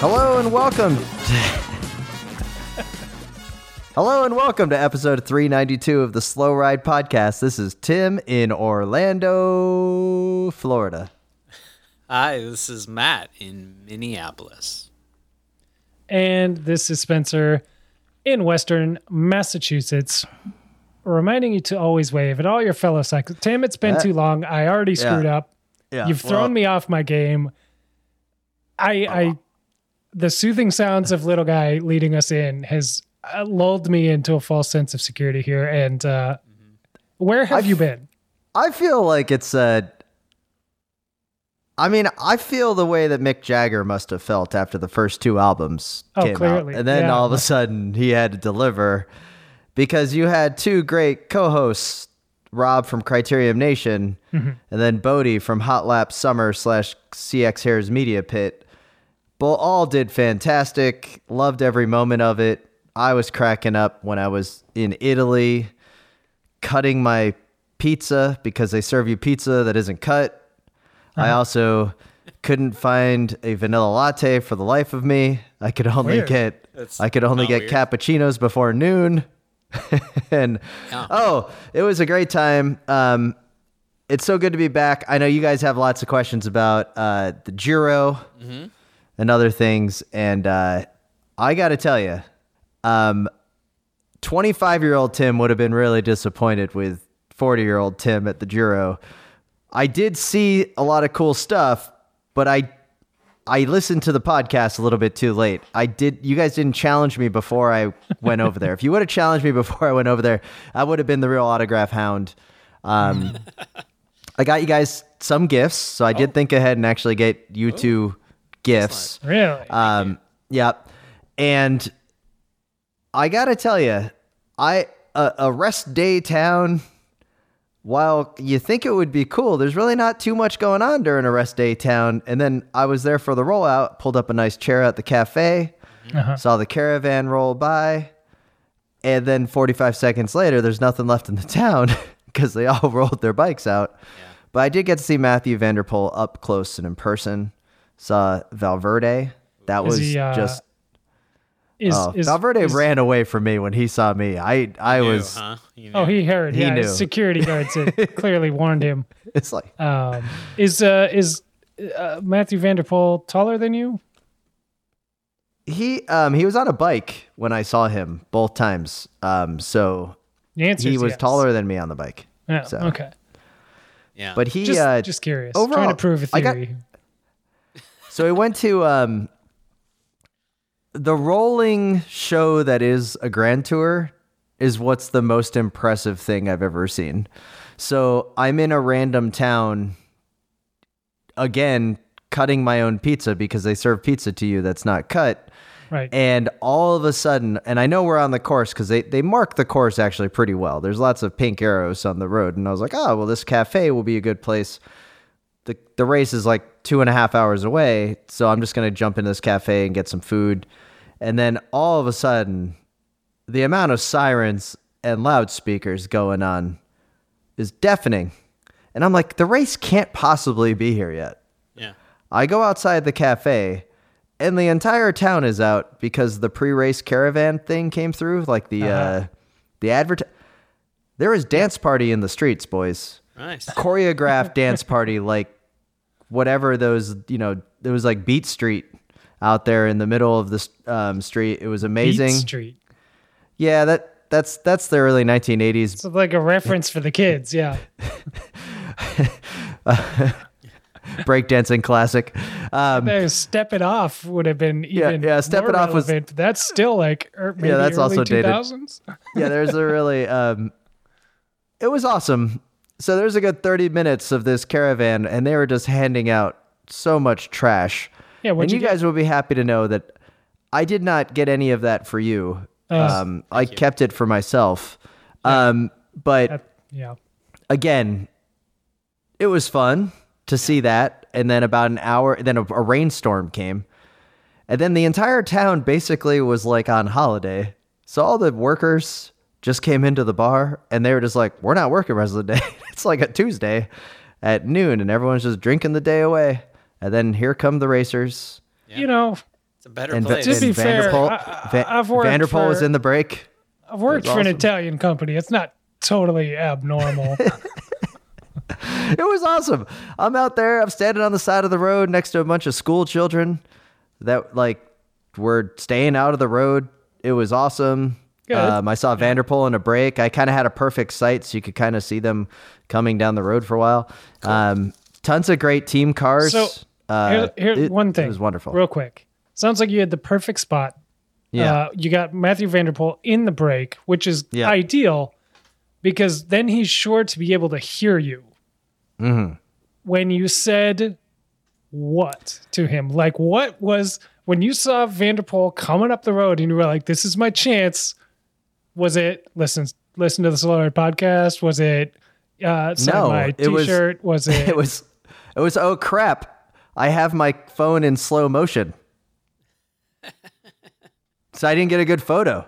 Hello and welcome. Hello and welcome to episode 392 of the Slow Ride Podcast. This is Tim in Orlando, Florida. Hi, this is Matt in Minneapolis. And this is Spencer in Western Massachusetts, reminding you to always wave at all your fellow cyclists. Tim, it's been Yeah. too long. I already screwed Yeah. up. Yeah, You've thrown well- me off my game. I, I, uh-huh. The soothing sounds of little guy leading us in has uh, lulled me into a false sense of security here. And uh, where have you been? I feel like it's a. I mean, I feel the way that Mick Jagger must have felt after the first two albums Oh, came clearly. out, and then Yeah. all of a sudden he had to deliver because you had two great co-hosts, Rob from Criterium Nation, Mm-hmm. and then Bodie from Hot Lap Summer slash CX Hairs Media Pit. But all did fantastic. Loved every moment of it. I was cracking up when I was in Italy cutting my pizza because they serve you pizza that isn't cut. Uh-huh. I also couldn't find a vanilla latte for the life of me. I could only Weird. get That's I could only get weird. cappuccinos before noon. and Yeah. oh, it was a great time. Um, it's so good to be back. I know you guys have lots of questions about uh, the Giro Mm-hmm. And other things, and uh, I got to tell you, um, 25 year old Tim would have been really disappointed with 40 year old Tim at the Giro. I did see a lot of cool stuff, but I I listened to the podcast a little bit too late. I did you guys didn't challenge me before I went over there. If you would have challenged me before I went over there, I would have been the real autograph hound. Um, I got you guys some gifts, so I did think ahead and actually get you two gifts. Really? Um, yep. And I gotta tell you, I a, a rest day town. While you think it would be cool, there's really not too much going on during a rest day town. And then I was there for the rollout, pulled up a nice chair at the cafe, Uh-huh. saw the caravan roll by, and then 45 seconds later, there's nothing left in the town because they all rolled their bikes out. But I did get to see Mathieu van der Poel up close and in person. Saw Valverde. That Is was he, uh, just is, oh, is, Valverde is- ran away from me when he saw me. I I Knew, was huh? You Oh, he heard. He yeah, knew. security guards had clearly warned him. it's like Um, is uh, is uh, Matthew Vanderpool taller than you? he um he was on a bike when I saw him both times. Um so he was yes. taller than me on the bike. Yeah, so. okay. yeah. But he Just, uh just curious. overall, Trying to prove a I got- theory. So we went to um the rolling show that is a grand tour is what's the most impressive thing I've ever seen. So I'm in a random town again cutting my own pizza because they serve pizza to you that's not cut. right. And all of a sudden, and I know we're on the course because they, they mark the course actually pretty well. There's lots of pink arrows on the road. And I was like, oh, well, this cafe will be a good place. The, the race is like two and a half hours away. So I'm just going to jump into this cafe and get some food. And then all of a sudden, the amount of sirens and loudspeakers going on is deafening. And I'm like, the race can't possibly be here yet. yeah. I go outside the cafe and the entire town is out because the pre-race caravan thing came through like the uh the advert there is dance party in the streets boys Nice. choreographed dance party like whatever those you know it was like beat street out there in the middle of the um, street it was amazing Beat Street. yeah that that's that's the early 1980s So like a reference for the kids. Yeah. breakdancing classic um, Step It Off would have been Yeah, even yeah, Step more It Off relevant, but that's still like er, maybe that's early also dated. 2000s. yeah, there's a really um it was awesome. So there's a good 30 minutes of this caravan, and they were just handing out so much trash. Yeah, and you, you guys will be happy to know that I did not get any of that for you. Uh, um, I kept it for myself. Um, but That- yeah. again, it was fun to see that. And then about an hour, then a, a rainstorm came. And then the entire town basically was like on holiday. So all the workers just came into the bar and they were just like, we're not working rest of the day. it's like a Tuesday at noon and everyone's just drinking the day away. And then here come the racers. You know, It's a better And, place. To be and fair, van der Poel, I, I've worked van der Poel was for- in the break. I've worked was for an. Italian company. It's not totally abnormal. It was awesome. I'm out there. I'm standing on the side of the road next to a bunch of school children that like were staying out of the road. It was awesome. Um, I saw van der Poel in a break. I kind of had a perfect sight, so you could kind of see them coming down the road for a while. Um, tons of great team cars. So, uh, here, here it- one thing. It was wonderful. Real quick. Sounds like you had the perfect spot. yeah. Uh, you got Mathieu van der Poel in the break, which is Yeah. ideal because then he's sure to be able to hear you. Mm-hmm. When you said what to him? Like, what was when you saw van der Poel coming up the road and you were like, this is my chance? Was it listen, listen to the Solar podcast? Was it uh, sign No, my it was- t-shirt? Was, it, it was. It was. Oh crap! I have my phone in slow motion, so I didn't get a good photo.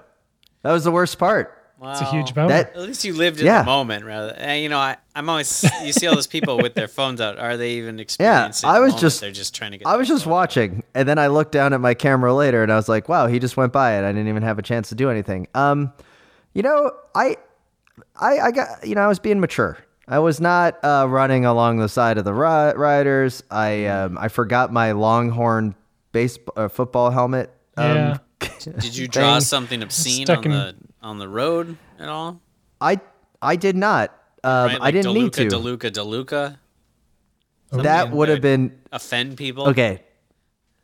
That was the worst part. Wow. it's a huge bummer. That At least you lived in Yeah. the moment, rather. And you know, I, I'm always you see all those people with their phones out. Are they even experiencing? Yeah, I was moment? just- They're just trying to get. I was just photo. watching, and then I looked down at my camera later, and I was like, "Wow, he just went by it. I didn't even have a chance to do anything." Um, you know, I, I, I got, you know, I was being mature. I was not uh, running along the side of the ri- riders. I, um, I forgot my Longhorn base uh, football helmet. Um, Yeah. Did you draw thing. something obscene Stuck on in- the on the road at all? I, I did not. Um, Right? I didn't need to. Di Luca, DeLuca. that would have been offend people. Okay.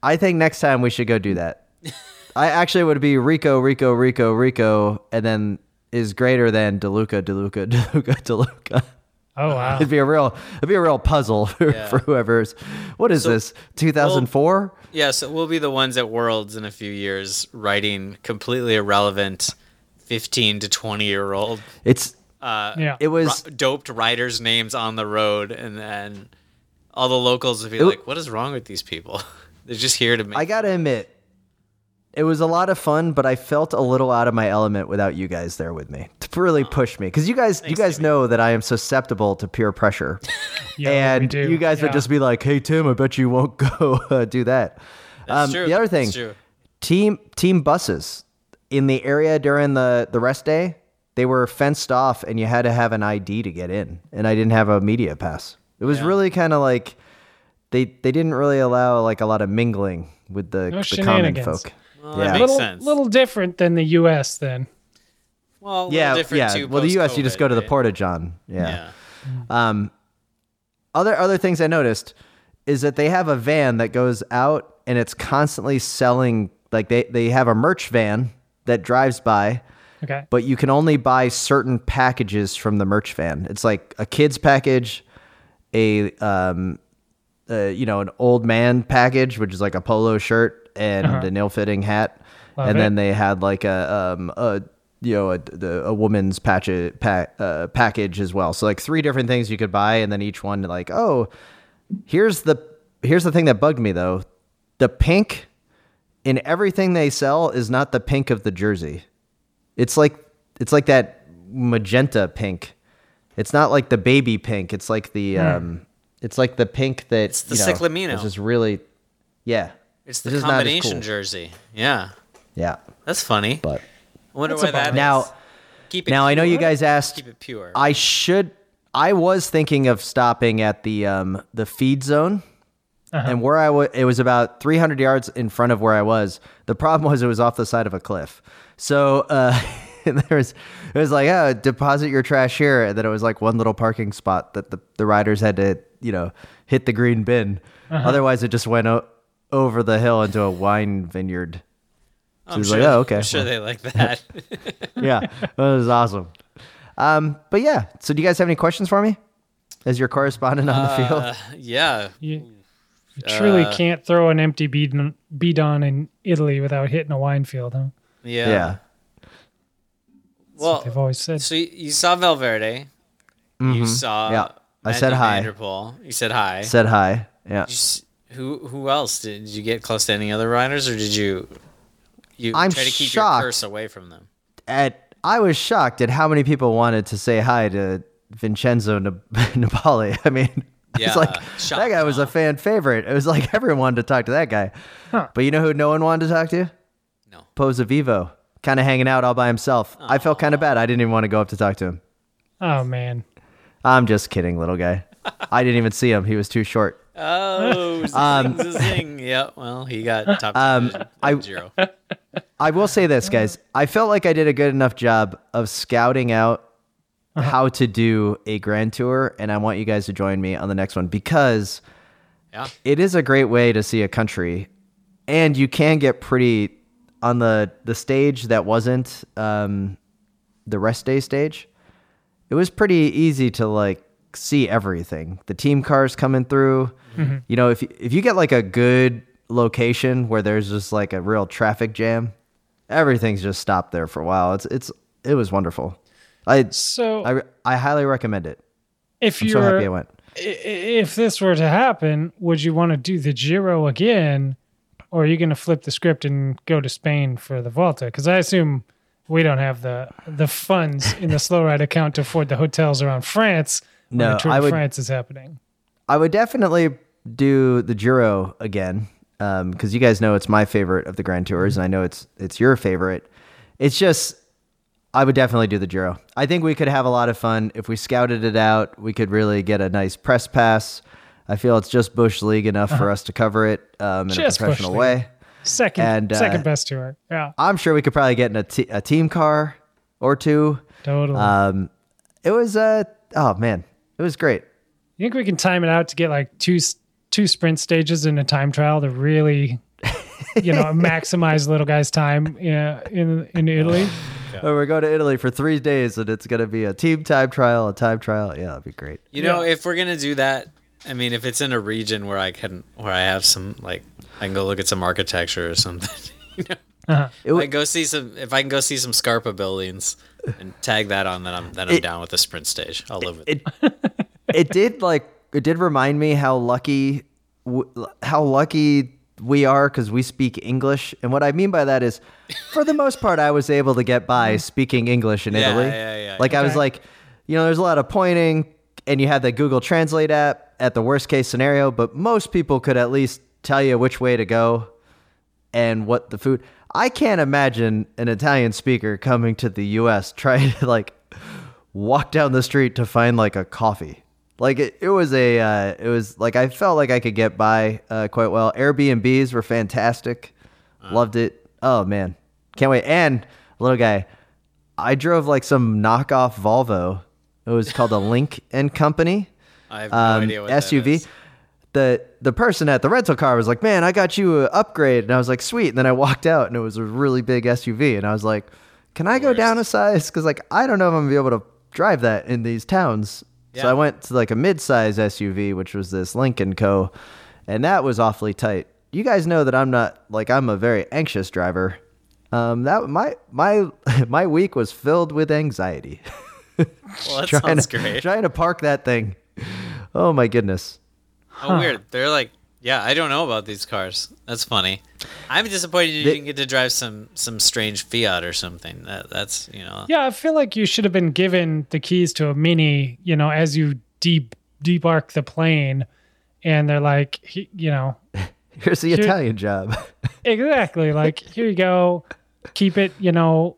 I think next time we should go do that. I actually would be Rico, Rico, Rico, Rico, and then is greater than Di Luca, DeLuca, Di Luca, DeLuca. oh wow. It'd be a real, it'd be a real puzzle for, Yeah. for whoever's. What is this? 2004? Yeah, so we'll be the ones at Worlds in a few years writing completely irrelevant 15 to 20 year old it's uh, yeah. it was ri- doped riders' names on the road, and then all the locals would be It- like, "What is wrong with these people? They're just here to make." I gotta admit, it was a lot of fun, but I felt a little out of my element without you guys there with me to really push me. Because you guys, you guys know that I am susceptible to peer pressure, Yeah, and you guys Yeah. would just be like, "Hey Tim, I bet you won't go uh, do that." Um. The other thing, team team buses in the area during the the rest day, they were fenced off, and you had to have an ID to get in, and I didn't have a media pass. It was Yeah. really kind of like they they didn't really allow like a lot of mingling with the, No the common folk. Well, that makes little, sense. little different than the U.S. Then. well, a yeah, different yeah. too Well, the U.S. you just go to the right? Porta John. Yeah. Um, other other things I noticed is that they have a van that goes out and it's constantly selling. Like they they have a merch van that drives by, Okay. but you can only buy certain packages from the merch van. It's like a kids package, a um, uh, you know, an old man package, which is like a polo shirt and Uh-huh. an ill-fitting hat, Love and it. then they had like a um a you know a the, a woman's patch pa- uh, package as well. So like three different things you could buy, and then each one like oh, here's the here's the thing that bugged me though, the pink in everything they sell is not the pink of the jersey. It's like it's like that magenta pink. It's not like the baby pink. It's like the um it's like the pink that It's the you know, ciclamino. It's just really yeah. It's This the is combination cool. jersey. Yeah, Yeah. that's funny. But I wonder That's why that bummer. is. now keep it now I know you guys asked keep it pure. I should I was thinking of stopping at the um the feed zone. And where I was, it was about 300 yards in front of where I was. The problem was it was off the side of a cliff. So uh, there was, it was like, oh, deposit your trash here. And then it was like one little parking spot that the, the riders had to, you know, hit the green bin. Otherwise, it just went o- over the hill into a wine vineyard. I'm sure, like, oh, okay. I'm sure they like that. Yeah, that was awesome. Um, but yeah, so do you guys have any questions for me? as your correspondent on the field? Uh, yeah. You, you truly Uh, can't throw an empty bidon, bidon in Italy without hitting a wine field, huh? Yeah. yeah. Well, They've always said. so you, you saw Valverde. You saw. Mm-hmm. Yeah. I Matthew said hi. van der Poel. You said hi. Said hi. Yeah. You s- who who else did, did you get close to any other riders, or did you you I'm try to keep shocked. your curse away from them? At I was shocked at how many people wanted to say hi to Vincenzo Nib- Nibali. I mean, Yeah, it's like shocked, that guy was a fan favorite. It was like everyone wanted to talk to that guy. But you know who no one wanted to talk to? No. Pozzovivo, kind of hanging out all by himself. I felt kind of bad. I didn't even want to go up to talk to him. Oh man, I'm just kidding, little guy. I didn't even see him. He was too short. Oh, Um, zing, zing. Yeah. Well, he got top Um, I- zero. I will say this, guys. I felt like I did a good enough job of scouting out how to do a grand tour, and I want you guys to join me on the next one because Yeah. it is a great way to see a country, and you can get pretty on the the stage that wasn't um, the rest day stage. It was pretty easy to like see everything. The team cars coming through. Mm-hmm. You know, if if you get like a good location where there's just like a real traffic jam, everything's just stopped there for a while. It's it's it was wonderful. I so I I highly recommend it. if I'm you're so happy I went. if this were to happen, would you want to do the Giro again, or are you going to flip the script and go to Spain for the Vuelta? Because I assume we don't have the the funds in the slow ride account to afford the hotels around France. No, the Tour I would- France is happening. I would definitely do the Giro again because you guys know it's my favorite of the Grand Tours, and I know it's it's your favorite. It's just I would definitely do the Giro. I think we could have a lot of fun if we scouted it out. We could really get a nice press pass. I feel it's just Bush League enough for us to cover it um, in Just a professional way. Second And, uh, second best tour. Yeah, I'm sure we could probably get in a, a team car or two. totally. Um, it was uh oh man, it was great. you think we can time it out to get like two two sprint stages in a time trial to really, you know, maximize little guy's time yeah, in in Italy? Oh, we're going to Italy for three days, and it's going to be a team time trial, a time trial. Yeah, that'd be great. You know, if we're gonna do that, I mean, if it's in a region where I can, where I have some, like, I can go look at some architecture or something. you know, Uh-huh. It if go see some, if I can go see some Scarpa buildings and tag that on, then I'm then I'm It- down with the sprint stage. I'll live with it. it it did like it did remind me how lucky how lucky we are because we speak English, and what I mean by that is, for the most part, I was able to get by mm-hmm. speaking English in Yeah, Italy. yeah, yeah, like I was like, you know, there's a lot of pointing, and you have the Google Translate app at the worst case scenario, but most people could at least tell you which way to go and what the food. I can't imagine an Italian speaker coming to the U.S. trying to like walk down the street to find like a coffee. Like it, it was a, uh, it was like I felt like I could get by uh, quite well. Airbnbs were fantastic. Loved it. Oh man, can't wait. And little guy, I drove like some knockoff Volvo. It was called a Lynk and Company I have no um, idea what that SUV. The the person at the rental car was like, "Man, I got you an upgrade," and I was like, "Sweet." And then I walked out, and it was a really big SUV, and I was like, "Can I go down a size?" Because like I don't know if I'm gonna be able to drive that in these towns. So I went to like a mid-size SUV, which was this Lynk & Co, and that was awfully tight. You guys know that I'm not like I'm a very anxious driver. Um, that my my my week was filled with anxiety. Well, that trying sounds to great. trying to park that thing. Oh my goodness. Oh, weird. They're like, yeah, I don't know about these cars. That's funny. I'm disappointed you They- didn't get to drive some some strange Fiat or something. That that's you know. Yeah, I feel like you should have been given the keys to a mini, you know, as you deep debark the plane, and they're like, he- you know, Here's the Here- Italian job. exactly, like here you go, keep it, you know,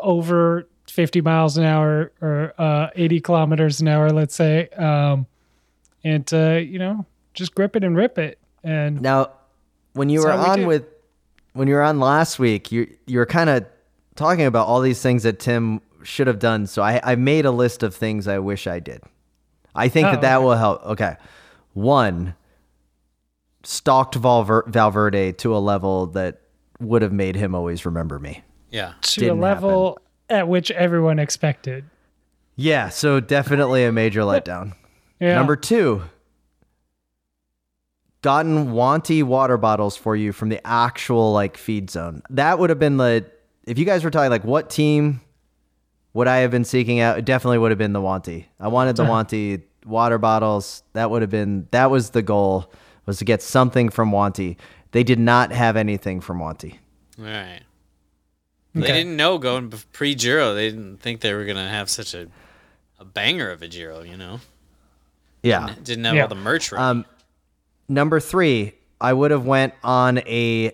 over 50 miles an hour or uh, 80 kilometers an hour, let's say, um, and uh, you know, just grip it and rip it, and now, when you were how we on with when you were on last week, you you were kind of talking about all these things that Tim should have done. So I, I made a list of things I wish I did. I think Oh, that that okay. will help. Okay. One, stalked Valver- Valverde to a level that would have made him always remember me. Yeah. to didn't a level at which everyone expected. Yeah, so definitely a major letdown. Yeah. Number two, gotten Wanty water bottles for you from the actual like feed zone. That would have been the if you guys were talking like what team would I have been seeking out? It definitely would have been the Wanty. I wanted the Wanty water bottles. That would have been that was the goal was to get something from Wanty. They did not have anything from Wanty. All right. They didn't know going pre Giro. They didn't think they were gonna have such a a banger of a Giro. You know, Yeah. didn't have Yeah. all the merch ready. Um, number three, I would have went on a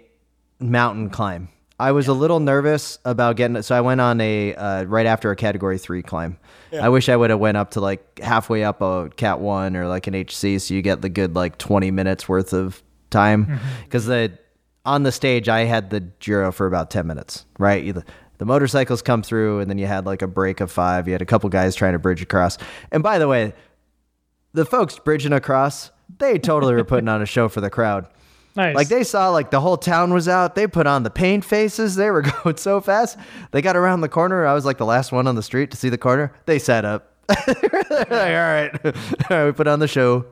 mountain climb. I was a little nervous about getting it, so I went on a uh, right after a category three climb. I wish I would have went up to like halfway up a cat one or like an HC, so you get the good like twenty minutes worth of time. Because the on the stage, I had the Giro for about ten minutes. Right, You- the, the motorcycles come through, and then you had like a break of five. You had a couple guys trying to bridge across. And by the way, the folks bridging across, they totally were putting on a show for the crowd. Nice. Like they saw like the whole town was out. They put on the paint faces. They were going so fast. They got around the corner. I was like the last one on the street to see the corner. They sat up. They're like, all right, all right, we put on the show.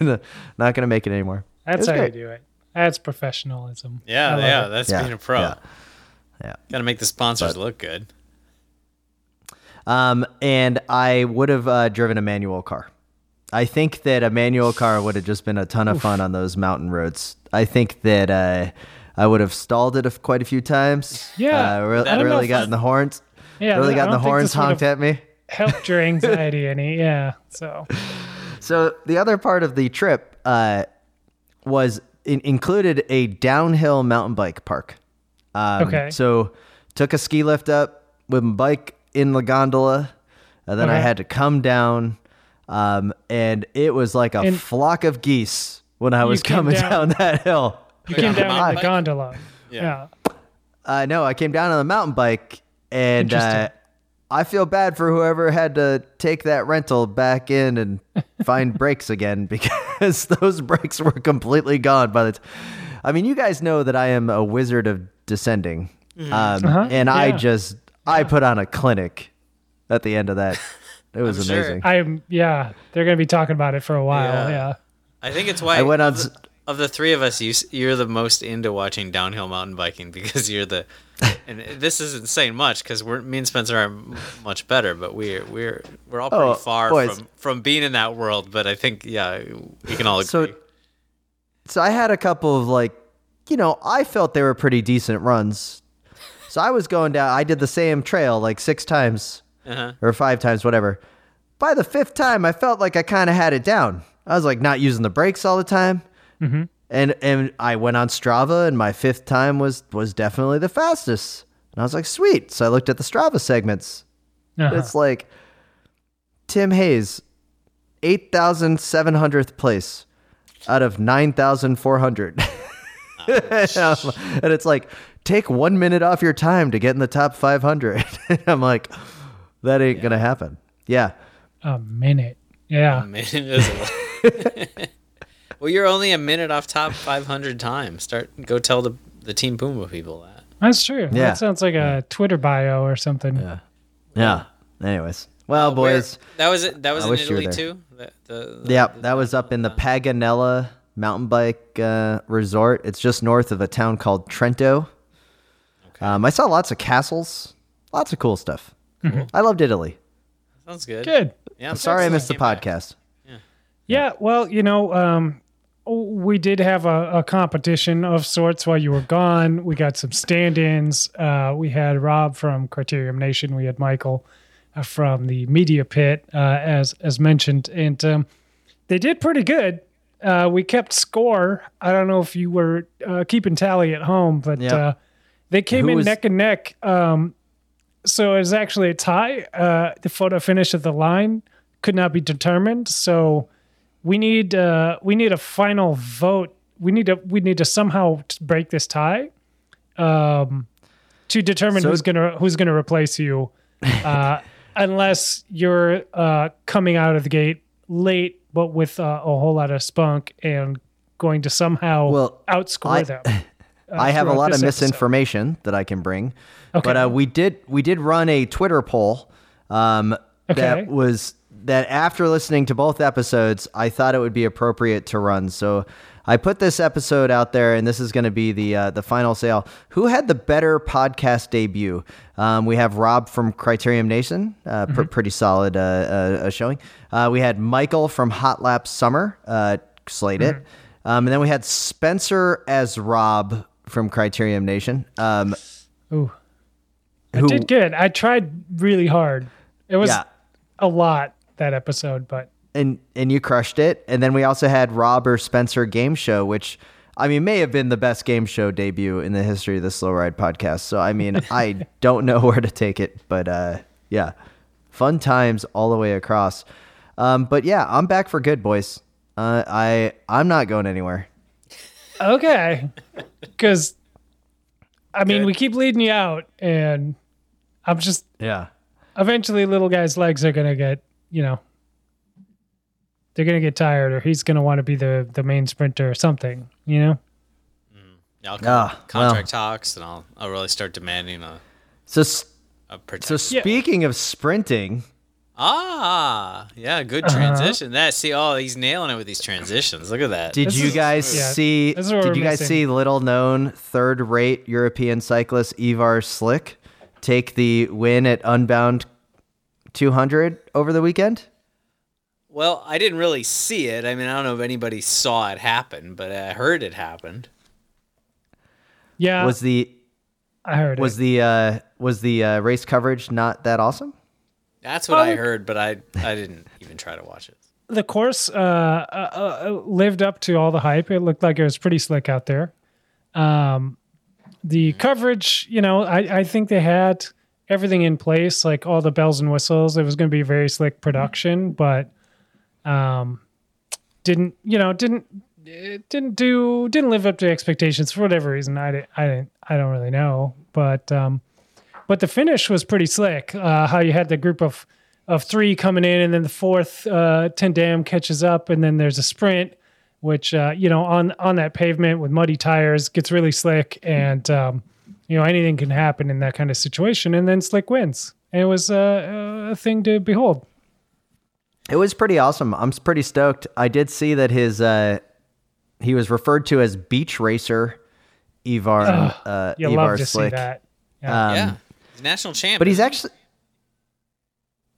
Not gonna make it anymore. That's was how great. you do it. That's professionalism. Yeah, yeah, it. that's Yeah, being a pro. yeah. Yeah. Got to make the sponsors look good. Um, and I would have uh, driven a manual car. I think that a manual car would have just been a ton of fun on those mountain roads. I think that uh, I would have stalled it quite a few times. Yeah, uh, re- I really gotten the horns. Yeah, really gotten the horns honked at me. Helped your anxiety any? Yeah. So So the other part of the trip uh, was in- included a downhill mountain bike park. Um, Okay. So took a ski lift up with my bike in the gondola, and then I had to come down, um, and it was like a And- flock of geese when I was coming down- down. that hill. you came down on mountain the gondola. Yeah. Yeah. Uh, no, I came down on the mountain bike, and uh, I feel bad for whoever had to take that rental back in and find brakes again because those brakes were completely gone by the time. I mean, you guys know that I am a wizard of descending, um, Uh-huh, and I yeah. just I put on a clinic at the end of that. It was I'm sure. amazing. I'm. Yeah. They're gonna be talking about it for a while. Yeah. Yeah. I think it's why I went on of, the, of the three of us, you you're the most into watching downhill mountain biking because you're the. And this isn't saying much because we're me and Spencer are much better, but we're we're we're all pretty Oh, far boys. from from being in that world. But I think yeah, we can all agree. So- so I had a couple of like, you know, I felt they were pretty decent runs. So I was going down. I did the same trail like six times uh-huh. or five times, whatever. By the fifth time, I felt like I kind of had it down. I was like not using the brakes all the time, Mm-hmm. and and I went on Strava, and my fifth time was was definitely the fastest. And I was like, sweet. So I looked at the Strava segments. Uh-huh. It's like Tim Hayes, eight thousand seven hundredth place out of nine thousand four hundred. and it's like, take one minute off your time to get in the top 500. I'm like, that ain't going to happen. Yeah. A minute. Yeah. A minute is a- well, you're only a minute off top 500 times. Start go tell the the Team Puma people that. That's true. Yeah. That sounds like a Twitter bio or something. Yeah. Yeah. Anyways. Well, boys. Where- that was it. That was I in wish you were Italy too. The, the, the- Yeah, that was up in the Paganella mountain bike uh, resort. It's just north of a town called Trento. Um, I saw lots of castles, lots of cool stuff. I loved Italy. Sounds good. Good. Yeah, I'm sorry I missed the podcast. Yeah, yeah. well, you know, um, we did have a, a competition of sorts while you were gone. We got some stand-ins. Uh, we had Rob from Criterium Nation. We had Michael uh, from the Media Pit, uh, as as mentioned, and um, they did pretty good. Uh, we kept score. I don't know if you were uh, keeping tally at home, but Yep. uh, they came Who in was- neck and neck. Um, so it was actually a tie. Uh, the photo finish of the line could not be determined. So we need uh, we need a final vote. We need to we need to somehow break this tie um, to determine So- who's gonna who's gonna replace you, uh, unless you're uh, coming out of the gate late, but with uh, a whole lot of spunk and going to somehow Well, outscore I- them. I have a lot of this episode. misinformation that I can bring. Okay. But uh, we did we did run a Twitter poll um, Okay. that was that after listening to both episodes, I thought it would be appropriate to run. So I put this episode out there, and this is going to be the uh, the final sale. Who had the better podcast debut? Um, we have Rob from Criterium Nation, uh, pr- pretty solid uh, uh, uh, showing. Uh, we had Michael from Hot Lap Summer, uh, slayed it, um, and then we had Spencer as Rob from Criterium Nation. Um, Ooh. I Who- did good. I tried really hard. It was Yeah. a lot that episode, but and and you crushed it. And then we also had Rob or Spencer game show, which I mean may have been the best game show debut in the history of the Slow Ride podcast. So I mean I don't know where to take it, but uh, yeah, fun times all the way across. Um, but yeah, I'm back for good, boys. Uh, I I'm not going anywhere. Okay. Because I mean, Good. we keep leading you out, and I'm just Yeah. eventually little guy's legs are gonna get, you know, they're gonna get tired, or he's gonna want to be the the main sprinter or something, you know. I'll Ah, contract talks, and I'll I'll really start demanding a So s- a so protection. speaking of sprinting, ah, yeah, good Uh-huh. transition. That see, oh, he's nailing it with these transitions. Look at that. Did This you is- guys yeah, see? this is what Did we're you guys missing. see little-known third-rate European cyclist Ivar Slik take the win at Unbound 200 over the weekend? Well, I didn't really see it. I mean, I don't know if anybody saw it happen, but I heard it happened. Yeah, was the I heard was it. the uh, was the uh, race coverage not that awesome? That's what I heard, but I I didn't even try to watch it. the course uh, uh, uh, lived up to all the hype. It looked like it was pretty slick out there. Um, the coverage, you know, I, I think they had everything in place, like all the bells and whistles. It was going to be a very slick production, but um, didn't, you know, didn't didn't do didn't live up to expectations for whatever reason. I didn't, I didn't, I don't really know, but um, but the finish was pretty slick. Uh, how you had the group of of three coming in, and then the fourth uh, ten Dam catches up, and then there's a sprint, which uh, you know on on that pavement with muddy tires gets really slick, and um, you know anything can happen in that kind of situation, and then Slik wins. And it was uh, a thing to behold. It was pretty awesome. I'm pretty stoked. I did see that his uh, he was referred to as beach racer Ivar uh, You Ivar love to Slik. see that. Yeah. Um, yeah, he's national champ. But he's actually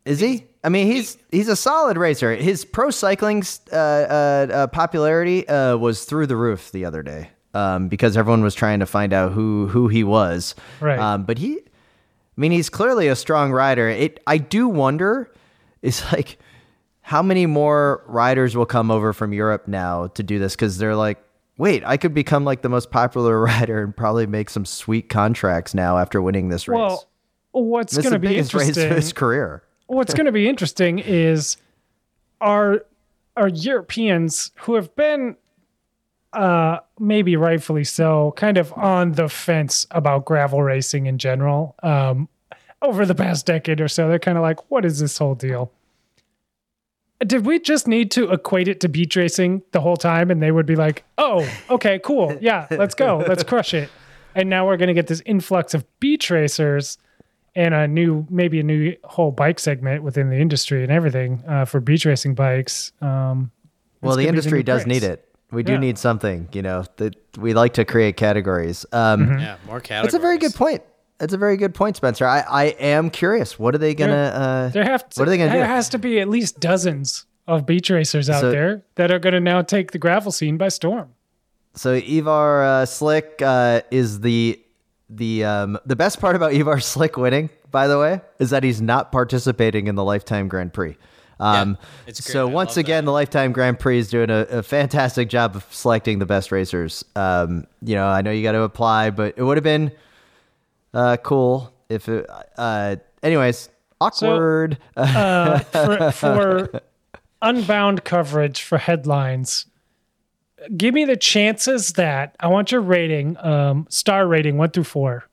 is he? I mean, he's he's a solid racer. His pro cycling uh, uh, uh, popularity uh, was through the roof the other day um, because everyone was trying to find out who who he was. Right. Um, but he, I mean, he's clearly a strong rider. It. I do wonder, is like how many more riders will come over from Europe now to do this because they're like. Wait, I could become like the most popular rider and probably make some sweet contracts now after winning this race. Well, what's going to be interesting? of his career. what's going to be interesting is are are Europeans who have been uh maybe rightfully so kind of on the fence about gravel racing in general um over the past decade or so they're kind of like what is this whole deal did we just need to equate it to beach racing the whole time and they would be like oh okay cool yeah let's go let's crush it and now we're going to get this influx of beach racers and a new maybe a new whole bike segment within the industry and everything uh, for beach racing bikes. Um, Well, the industry does craze. need it. We do Yeah. need something, you know. That we like to create categories. Um, Mm-hmm. yeah, more categories. That's a very good point. That's a very good point, Spencer. I, I am curious. What are they gonna? Uh, There have to, what are they gonna there do? has to be at least dozens of beach racers out So- there that are going to now take the gravel scene by storm. So Ivar uh, Slik uh, is the the um, the best part about Ivar Slik winning, by the way, is that he's not participating in the Lifetime Grand Prix. Um, it's. So I once again, that. the Lifetime Grand Prix is doing a, a fantastic job of selecting the best racers. Um, you know, I know you got to apply, but it would have been uh, cool if it. Uh, anyways, awkward. Uh, for, for unbound coverage for headlines, give me the chances that I want your rating, um, star rating one through four.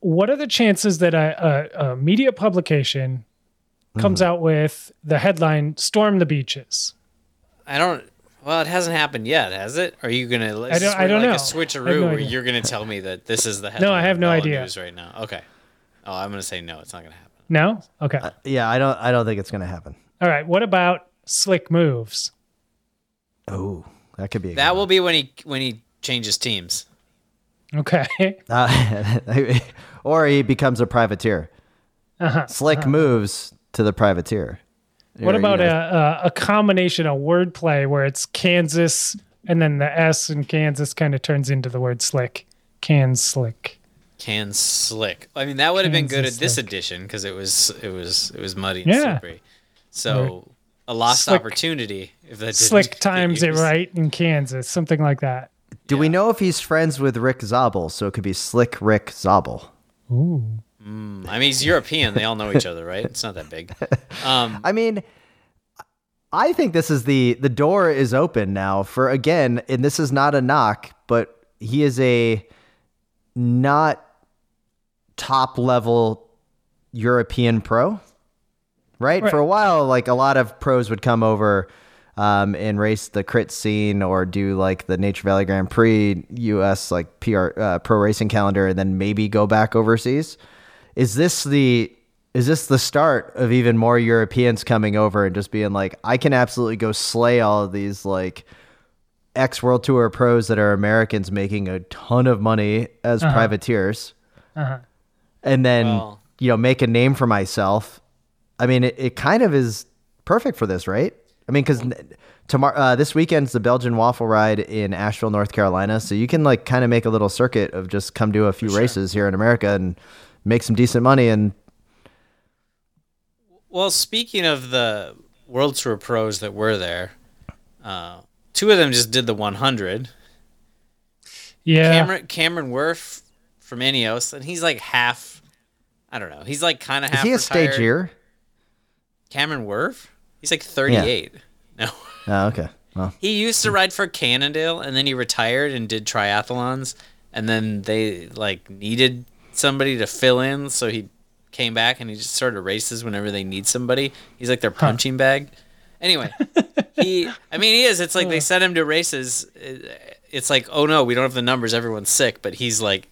What are the chances that a, a, a media publication comes Mm-hmm. out with the headline "Storm the Beaches"? I don't. Well, it hasn't happened yet, has it? Are you gonna? Is I don't- I don't like know. a I have switcheroo no where you're gonna tell me that this is the headline. No, I have no idea. News right now. Okay. Oh, I'm gonna say no. It's not gonna happen. No. Okay. Yeah, I don't. I don't think it's gonna happen. All right. What about slick moves? Oh, that could be. A That good will be when he when he changes teams. Okay. Uh, or he becomes a privateer. Uh-huh, Slick moves to the privateer. What Or, you about know, a, a a combination of wordplay where it's Kansas and then the S in Kansas kind of turns into the word slick? Can slick. Can slick. I mean, that would have been good at this slick. edition because it was it was it was muddy and Yeah. slippery. So a lost Slick- opportunity if that didn't Slick times it right in Kansas, something like that. Do we know if he's friends with Rick Zabel? So it could be Slick Rick Zabel. Ooh. I mean, he's European. They all know each other, right? It's not that big. Um, I mean, I think this is the the door is open now for again, and this is not a knock, but he is a not top level European pro, right? Right. For a while, like a lot of pros would come over um, and race the crit scene or do like the Nature Valley Grand Prix US like PR uh, pro racing calendar, and then maybe go back overseas. Is this the is this the start of even more Europeans coming over and just being like, I can absolutely go slay all of these like ex World Tour pros that are Americans making a ton of money as privateers, and then Well- you know make a name for myself. I mean, it, it kind of is perfect for this, right? I mean, because tomorrow, uh, this weekend's the Belgian Waffle Ride in Asheville, North Carolina, so you can like kind of make a little circuit of just come do a few races here in America and make some decent money and well, speaking of the World Tour pros that were there, uh, two of them just did the 100. Yeah. Cameron Cameron Wurf from Ineos, and he's like half. I don't know. He's like kind of half. is he a retired. stagiaire? Cameron Wurf? He's like 38. No. Oh, okay. Well, He used to ride for Cannondale and then he retired and did triathlons and then they like needed somebody to fill in so he came back and he just started races whenever they need somebody. He's like their punching bag. Anyway, he I mean he is it's like they sent him to races it's like oh no, we don't have the numbers everyone's sick but he's like they,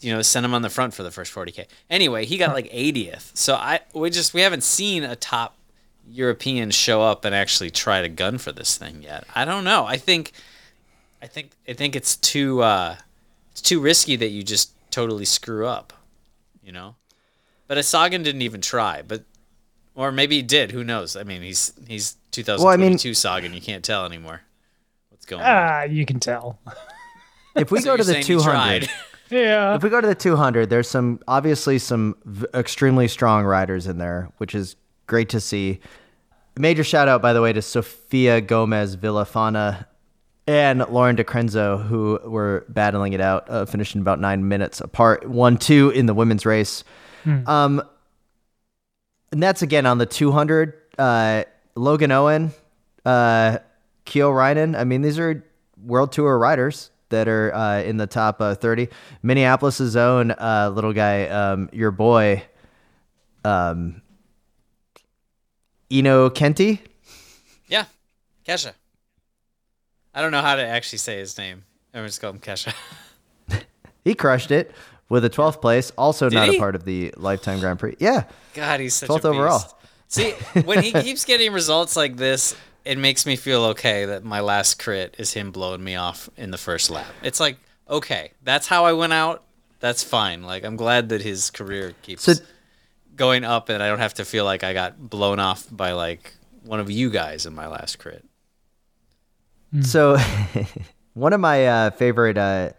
you know sent him on the front for the first 40k. Anyway, he got like 80th. So I we just we haven't seen a top Europeans show up and actually try to gun for this thing yet. I don't know. I think, I think, I think it's too, uh, it's too risky that you just totally screw up, you know. But Sagan didn't even try, but, or maybe he did. Who knows? I mean, he's he's 2022 Sagan. You can't tell anymore. What's going on? Ah, you can tell. if we So go to the 200, tried. Yeah. if we go to the 200, there's some obviously some v- extremely strong riders in there, which is great to see. Major shout out, by the way, to Sofia Gomez Villafañe and Lauren De Crescenzo, who were battling it out, uh, finishing about nine minutes apart, one two in the women's race. Um, and that's again on the 200. Uh, Logan Owen, uh, Keo Reinen. I mean, these are World Tour riders that are uh, in the top uh, 30. Minneapolis' own uh, little guy, um, your boy, um, Eno Kenti. yeah, Kesha. I don't know how to actually say his name. I'm just call him Kesha. He crushed it with a 12th place. Also not he? a part of the Lifetime Grand Prix. Yeah. God, he's such 12th a overall. See, when he keeps getting results like this, it makes me feel okay that my last crit is him blowing me off in the first lap. It's like, okay, that's how I went out. That's fine. Like, I'm glad that his career keeps So- going up and I don't have to feel like I got blown off by, like, one of you guys in my last crit. So, one of my uh, favorite, uh,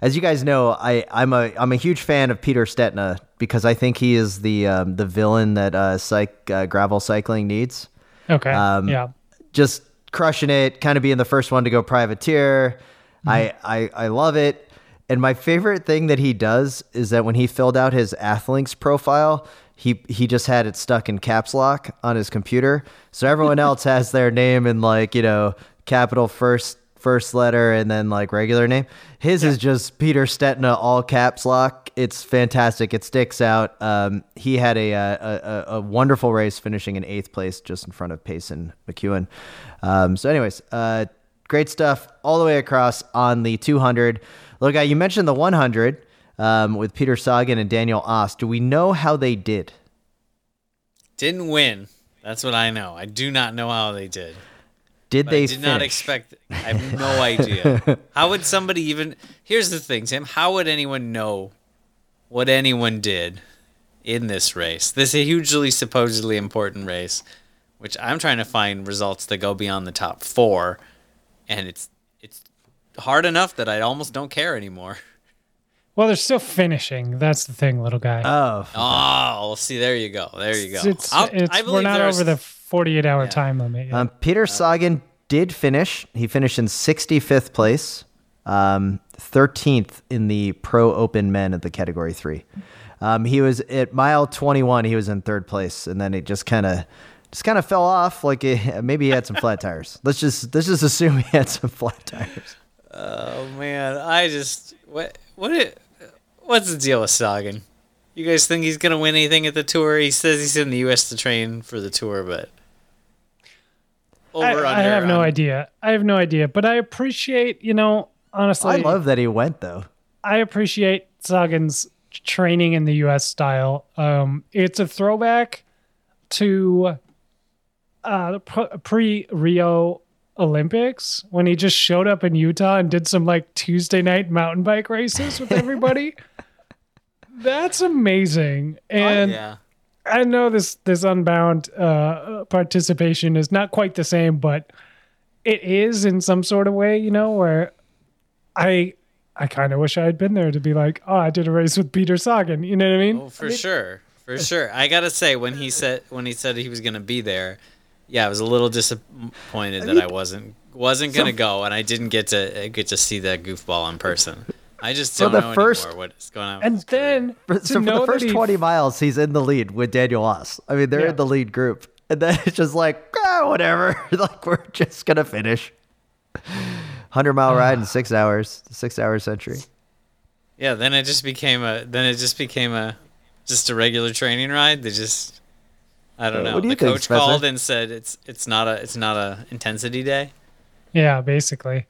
as you guys know, I I'm a I'm a huge fan of Peter Stetina because I think he is the um, the villain that uh, cyc uh, gravel cycling needs. Okay. Um, yeah. Just crushing it, kind of being the first one to go privateer. I, mm-hmm. I I love it. And my favorite thing that he does is that when he filled out his Athlinks profile, he he just had it stuck in caps lock on his computer. So everyone else has their name in like, you know, capital first first letter and then like regular name. His is just Peter Stetina all caps lock. It's fantastic. It sticks out. Um, he had a, uh, a, a a wonderful race, finishing in eighth place, just in front of Payson McEwen. Um, so, anyways, uh, great stuff all the way across on the 200. Look, guy, you mentioned the 100. um, with Peter Sagan and Daniel Oss. Do we know how they did? Didn't win. That's what I know. I do not know how they did. Did But they I did not expect. I have no idea. how would somebody even? Here's the thing, Tim. How would anyone know what anyone did in this race? This is a hugely supposedly important race, which I'm trying to find results that go beyond the top four, and it's it's hard enough that I almost don't care anymore. Well, they're still finishing. That's the thing, little guy. Oh, Oh, well, see, there you go. There you go. It's, I'll- it's, I we're not there's- over the 48 hour time limit yet. um, Peter Sagan did finish. He finished in 65th place, um, 13th in the Pro Open Men at the Category Three. Um, he was at mile 21. He was in third place, and then it just kind of just kind of fell off. Like it, maybe he had some flat tires. Let's just let's just assume he had some flat tires. Oh man, I just what what it, what's the deal with Sagan? You guys think he's gonna win anything at the tour? He says he's in the U.S. to train for the tour, but over I, under. I have no idea. I have no idea, but I appreciate, you know, honestly, I love that he went though. I appreciate Sagan's training in the U.S. style. Um, it's a throwback to uh, pre Rio Olympics when he just showed up in Utah and did some like Tuesday night mountain bike races with everybody. That's amazing. And Yeah, I know this this unbound uh, participation is not quite the same, but it is in some sort of way, you know, where I I kind of wish I had been there to be like, oh, I did a race with Peter Sagan. You know what I mean? oh for sure, for sure. I gotta say when he said when he said he was gonna be there, yeah, I was a little disappointed that I wasn't wasn't gonna go, and I didn't get to get to see that goofball in person. I just So don't the know first- anymore what's going on. And his then For, so for the first that he, 20 miles, he's in the lead with Daniel Oss. I mean, they're Yeah. in the lead group. And then it's just like, ah, whatever. like, we're just going to finish. 100 mile ride in six hours, six hour century. Yeah, then it just became a then it just became a just a regular training ride. They just I don't Uh, know. what do you the think, coach Spencer? called and said it's it's not a it's not a intensity day. yeah, basically.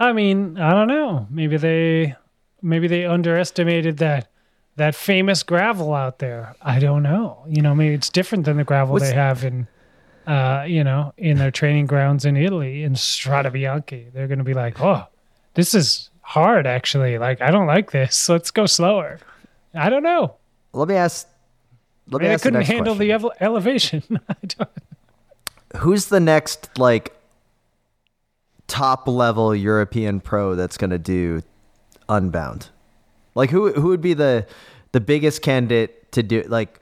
I mean, I don't know. Maybe they maybe they underestimated that that famous gravel out there. I don't know. You know, maybe it's different than the gravel What's- they have in uh, you know, in their training grounds in Italy in Strade Bianche. They're going to be like, "Oh, this is hard actually. Like I don't like this. Let's go slower." I don't know. Let me ask. Let me they ask the couldn't next handle question. the ele- elevation. I Who's the next, like, top level European pro that's going to do Unbound? Like, who who would be the the biggest candidate to do, like,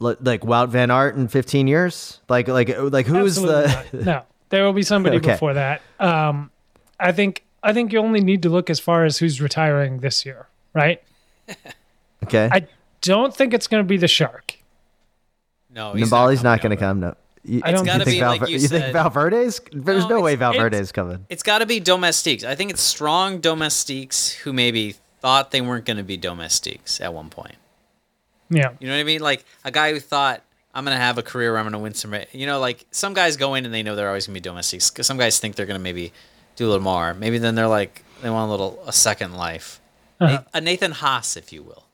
li- like Wout Van Aert in 15 years? Like, like, like who's Absolutely the. not. no? There will be somebody Okay. before that. Um, I think I think you only need to look as far as who's retiring this year, right? Okay. I don't think it's going to be the shark. No, he's Nibali's not coming going to come. No. You, I don't you gotta think be like Valver- you think said. Valverde's? There's No, no, way it's- it's- Valverde's coming. It's got to be domestiques. I think it's strong domestiques who maybe thought they weren't going to be domestiques at one point. Yeah, You know what I mean? Like a guy who thought I'm gonna have a career where I'm gonna win some. You know, like some guys go in and they know they're always gonna be domestiques. Cause Some guys think they're gonna maybe do a little more. Maybe then they're like they want a little a second life. Uh-huh. A Nathan Haas, if you will.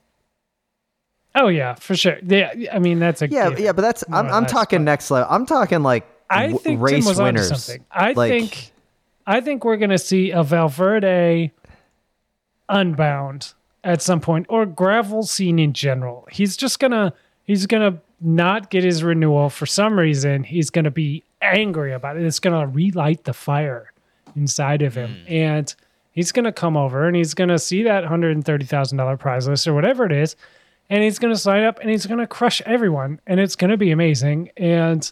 Oh yeah, for sure. Yeah, I mean that's a Yeah, given, yeah, but that's I'm, I'm less, talking but next level. I'm talking like I w- think race Tim was onto winners. something. I Like, think I think we're gonna see a Valverde unbound at some point, or gravel scene in general. He's just gonna he's gonna not get his renewal for some reason. He's gonna be angry about it. It's gonna relight the fire inside of him, hmm. and he's gonna come over and he's gonna see that hundred and thirty thousand dollar prize list or whatever it is, and he's gonna sign up and he's gonna crush everyone, and it's gonna be amazing. And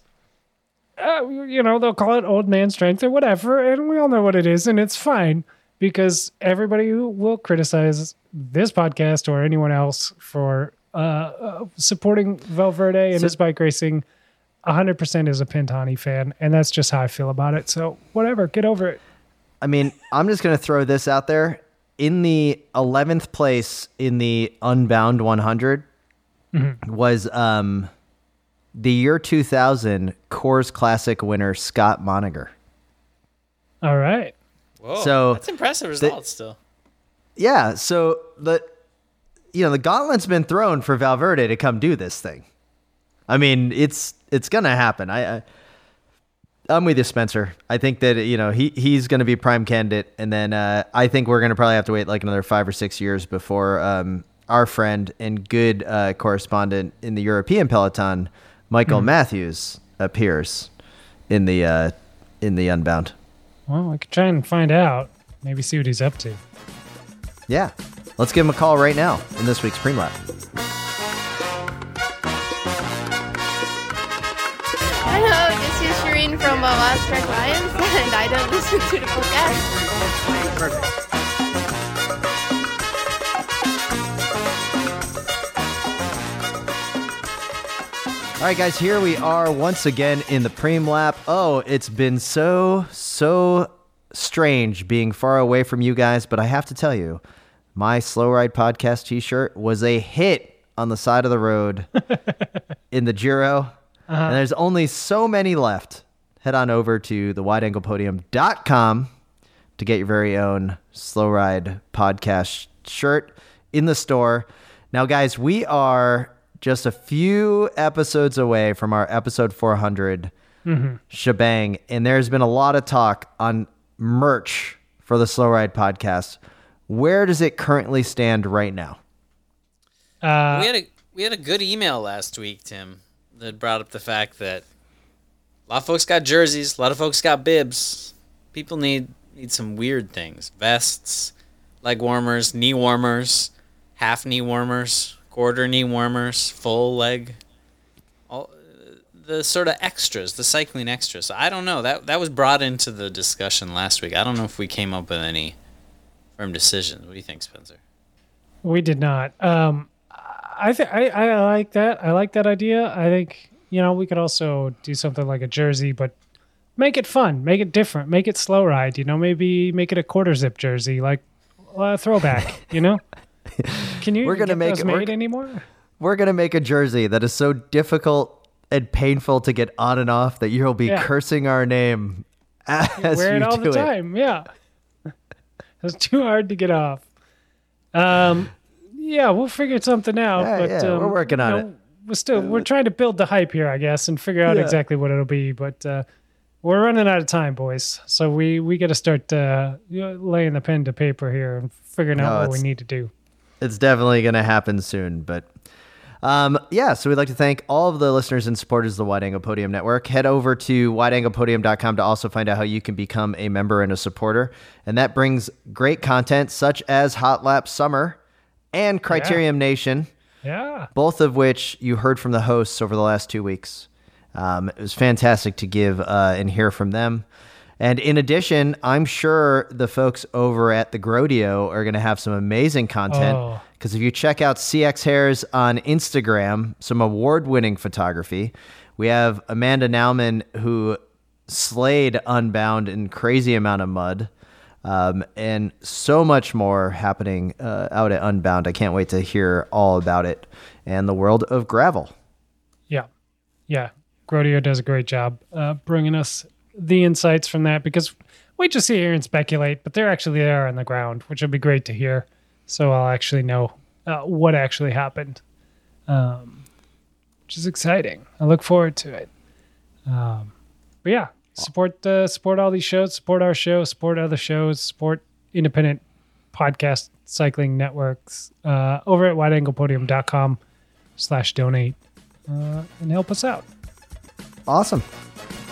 uh, you know, they'll call it old man strength or whatever, and we all know what it is, and it's fine because everybody who will criticize this podcast or anyone else for uh, uh, supporting Valverde and So- his bike racing 100% is a Pantani fan, and that's just how I feel about it. So, whatever, get over it. I mean, I'm just gonna throw this out there. In the 11th place in the Unbound 100 Mm-hmm. was um the year 2000 Coors Classic winner Scott Moninger. All right. Whoa, So, that's impressive results still. Yeah, so the you know, the gauntlet's been thrown for Valverde to come do this thing. I mean, it's it's gonna happen. I, I I'm with you, Spencer. I think that you know he he's going to be prime candidate, and then uh, I think we're going to probably have to wait like another five or six years before um, our friend and good uh, correspondent in the European peloton, Michael Matthews, appears in the uh, in the Unbound. Well, I could try and find out. Maybe see what he's up to. Yeah, let's give him a call right now in this week's Preem Lap. From uh, Last Track Lions, and I don't listen to the podcast. All right, guys, here we are once again in the Preem Lap. Oh, it's been so, so strange being far away from you guys, but I have to tell you, my Slow Ride Podcast t shirt was a hit on the side of the road in the Giro. And there's only so many left. Head on over to the wideanglepodium.com to get your very own Slow Ride Podcast shirt in the store. Now, guys, we are just a few episodes away from our episode 400 shebang, and there's been a lot of talk on merch for the Slow Ride podcast. Where does it currently stand right now? Uh, we had a we had a good email last week, Tim, that brought up the fact that a lot of folks got jerseys, a lot of folks got bibs. People need need some weird things: vests, leg warmers, knee warmers, half knee warmers, quarter knee warmers, full leg. All the sort of extras, the cycling extras. I don't know. That that was brought into the discussion last week. I don't know if we came up with any firm decisions. What do you think, Spencer? We did not. Um, I think I I like that. I like that idea. I think you know we could also do something like a jersey, but make it fun, make it different, make it slow ride. You know, maybe make it a quarter zip jersey, like a throwback. you know, can you? We're gonna make those we're- made anymore? We're going to make a jersey that is so difficult and painful to get on and off that you'll be Yeah. cursing our name as Wear you it all do the it. time. Yeah, it's too hard to get off. Um, yeah, we'll figure something out. Yeah, but yeah, we're um, working you on know, it. We're still we're trying to build the hype here, I guess, and figure out Yeah. exactly what it'll be. But uh, we're running out of time, boys. So we we got to start uh, laying the pen to paper here and figuring No, out what we need to do. it's definitely going to happen soon. But um, yeah, so we'd like to thank all of the listeners and supporters of the Wide Angle Podium Network. Head over to wideanglepodium.com to also find out how you can become a member and a supporter. And that brings great content such as Hot Lap Summer and Criterium Nation, Yeah, both of which you heard from the hosts over the last two weeks. Um, it was fantastic to give uh, and hear from them. And in addition, I'm sure the folks over at the Grodio are going to have some amazing content. Oh. Because if you check out CX Hairs on Instagram, some award winning photography, we have Amanda Nauman who slayed Unbound in crazy amount of mud. Um, and so much more happening uh, out at Unbound. I can't wait to hear all about it and the world of gravel. yeah, yeah. Grodio does a great job uh, bringing us the insights from that because we just sit here and speculate, but they're actually there on the ground, which would be great to hear. So I'll actually know uh, what actually happened, um, which is exciting. I look forward to it. Um, but yeah, support uh, support all these shows, support our show, support other shows, support independent podcast cycling networks uh, over at wideanglepodium.com slash donate uh, and help us out. Awesome.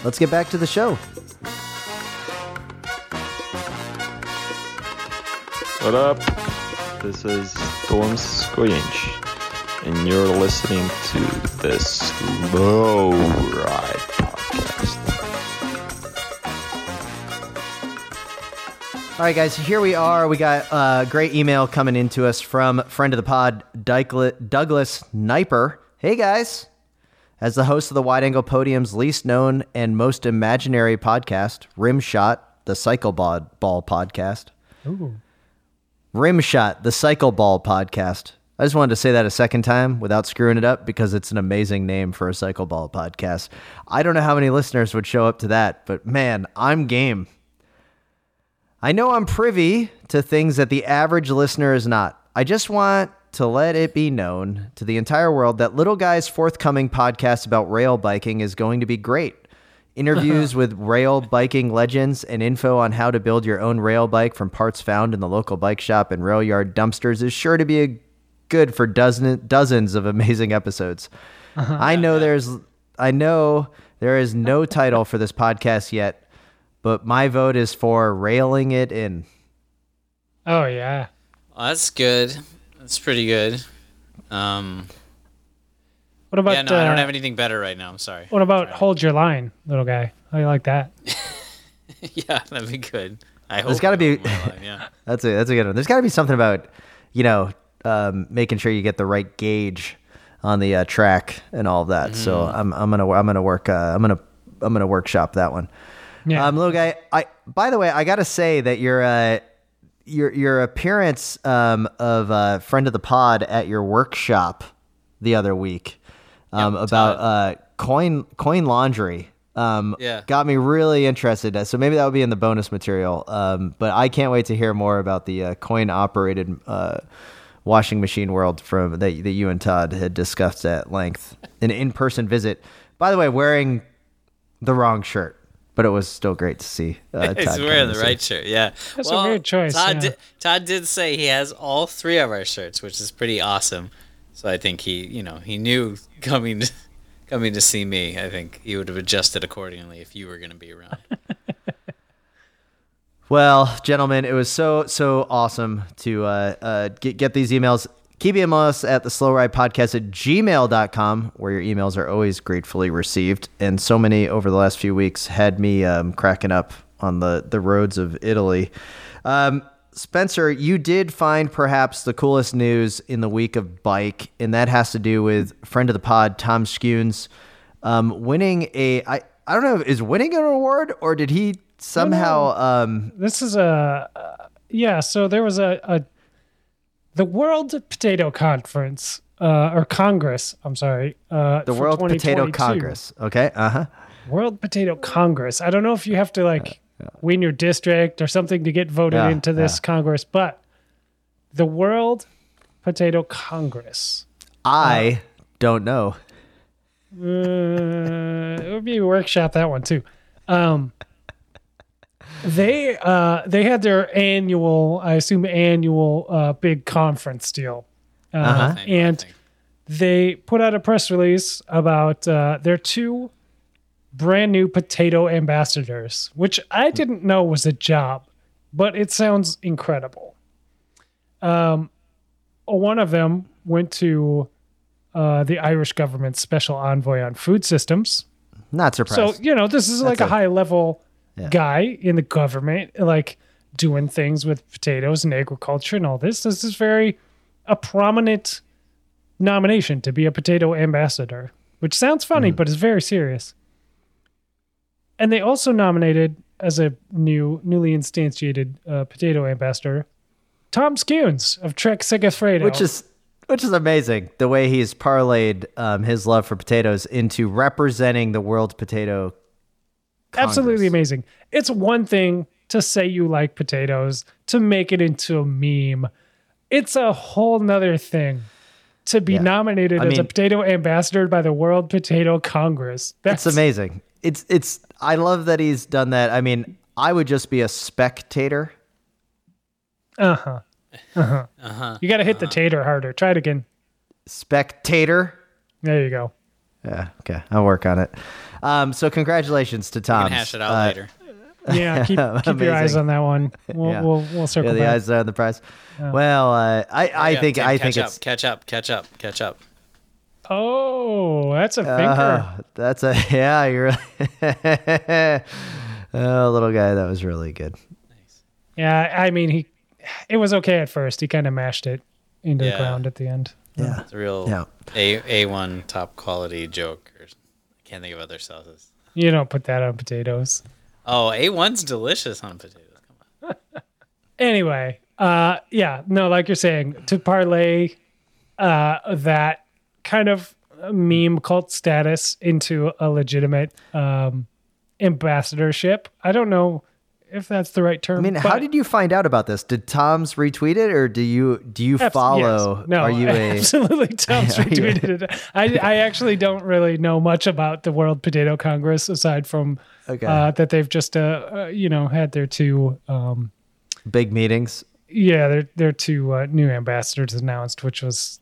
Let's get back to the show. What up? This is Toms Skujiņš, and you're listening to the Slow Ride All right, guys, here we are. We got a great email coming into us from friend of the pod, Douglas Niper. Hey, guys. As the host of the Wide Angle Podium's least known and most imaginary podcast, Rimshot, the Cycle Ball, Ball Podcast. Ooh. Rimshot, the Cycle Ball Podcast. I just wanted to say that a second time without screwing it up because it's an amazing name for a Cycle Ball podcast. I don't know how many listeners would show up to that, but man, I'm game. I know I'm privy to things that the average listener is not. I just want to let it be known to the entire world that Little Guy's forthcoming podcast about rail biking is going to be great. Interviews with rail biking legends and info on how to build your own rail bike from parts found in the local bike shop and rail yard dumpsters is sure to be a good for dozen dozens of amazing episodes. Uh-huh. I know there's I know there is no title for this podcast yet, but my vote is for railing it in. Oh yeah. Oh, that's good. That's pretty good. Um, What about yeah, no, I don't uh, have anything better right now. I'm sorry. what about hold your line, little guy? How you like that? yeah, that'd be good. I hope. There's gotta be- line, yeah. That's a that's a good one. There's got to be something about you know um, making sure you get the right gauge on the uh, track and all of that. So Mm-hmm. I'm I'm gonna I'm gonna work uh, I'm gonna I'm gonna workshop that one. Yeah. Um, little guy. I by the way, I gotta say that your uh, your your appearance um, of uh, friend of the pod at your workshop the other week um, Yep, about uh, coin coin laundry. Um, Yeah. got me really interested. So maybe that would be in the bonus material. Um, but I can't wait to hear more about the uh, coin operated uh, washing machine world from that, that you and Todd had discussed at length. An in person visit. By the way, wearing the wrong shirt, but it was still great to see. Uh, He's wearing come the right shirt. Yeah, That's a weird choice, Todd, yeah. did, Todd did say he has all three of our shirts, which is pretty awesome. So I think he, you know, he knew coming to, coming to see me. I think he would have adjusted accordingly if you were going to be around. Well, gentlemen, it was so so awesome to uh, uh, get get these emails. Keep emailing us at the slow ride podcast at gmail.com, where your emails are always gratefully received. And so many over the last few weeks had me um, cracking up on the, the roads of Italy. Um, Spencer, you did find perhaps the coolest news in the week of bike, and that has to do with friend of the pod, Tom Skujiņš, um, winning a. I, I don't know, is winning an award or did he somehow. Um, This is a uh, yeah. So there was a, a the World Potato Conference uh, or Congress. I'm sorry. Uh, The World Potato Congress. Okay. Uh huh. World Potato Congress. I don't know if you have to like win your district or something to get voted Yeah, into this yeah. Congress, but the World Potato Congress. I don't know. Uh, it would be a workshop that one too. Um, they uh, they had their annual, I assume annual uh, big conference deal, uh, Uh-huh. I know, I and they put out a press release about uh, their two brand new potato ambassadors, which I didn't know was a job, but it sounds incredible. Um, one of them went to uh, the Irish government's special envoy on food systems. Not surprised. So you know, this is like a a- high level Yeah. guy in the government, like doing things with potatoes and agriculture and all this. This is very a prominent nomination to be a potato ambassador, which sounds funny, but it's very serious. And they also nominated as a new, newly instantiated uh, potato ambassador, Tom Skujiņš of Trek Segafredo. which is which is amazing. The way he's parlayed um, his love for potatoes into representing the World Potato. Absolutely amazing. It's one thing to say you like potatoes, to make it into a meme. It's a whole nother thing to be Yeah. nominated I as a potato ambassador by the World Potato Congress. That's It's amazing. It's it's. I love that he's done that. I mean, I would just be a spectator. Uh huh. Uh huh. You got to hit the tater harder. Try it again. Spectator. There you go. Yeah. Okay. I'll work on it. Um, so congratulations to Tom. hash it out Uh, later. Yeah, keep, keep your eyes on that one. We'll Yeah. we'll, we'll circle Yeah, the back. eyes are on the prize. Well, uh, I I Yeah, think Tim, I catch think up, it's catch up, catch up, catch up. Oh, that's a thinker. Uh, that's a yeah. You're oh, little guy. That was really good. Nice. yeah, I mean he, it was okay at first. He kind of mashed it into the ground at the end. Yeah. It's a real Yeah. a a one top quality joke. Or, I can't think of other sauces. You don't put that on potatoes. Oh, a one's delicious on potatoes. Come on. Anyway, uh, yeah, no, like you're saying, to parlay uh, that kind of meme cult status into a legitimate um, ambassadorship. I don't know if that's the right term. I mean, how did you find out about this? Did Tom's retweet it, or do you do you follow? No, are you a absolutely Tom's Are you a- retweeted it. I, I actually don't really know much about the World Potato Congress aside from Okay. uh, that they've just uh, uh, you know had their two um, big meetings? yeah their their two uh, new ambassadors announced, which was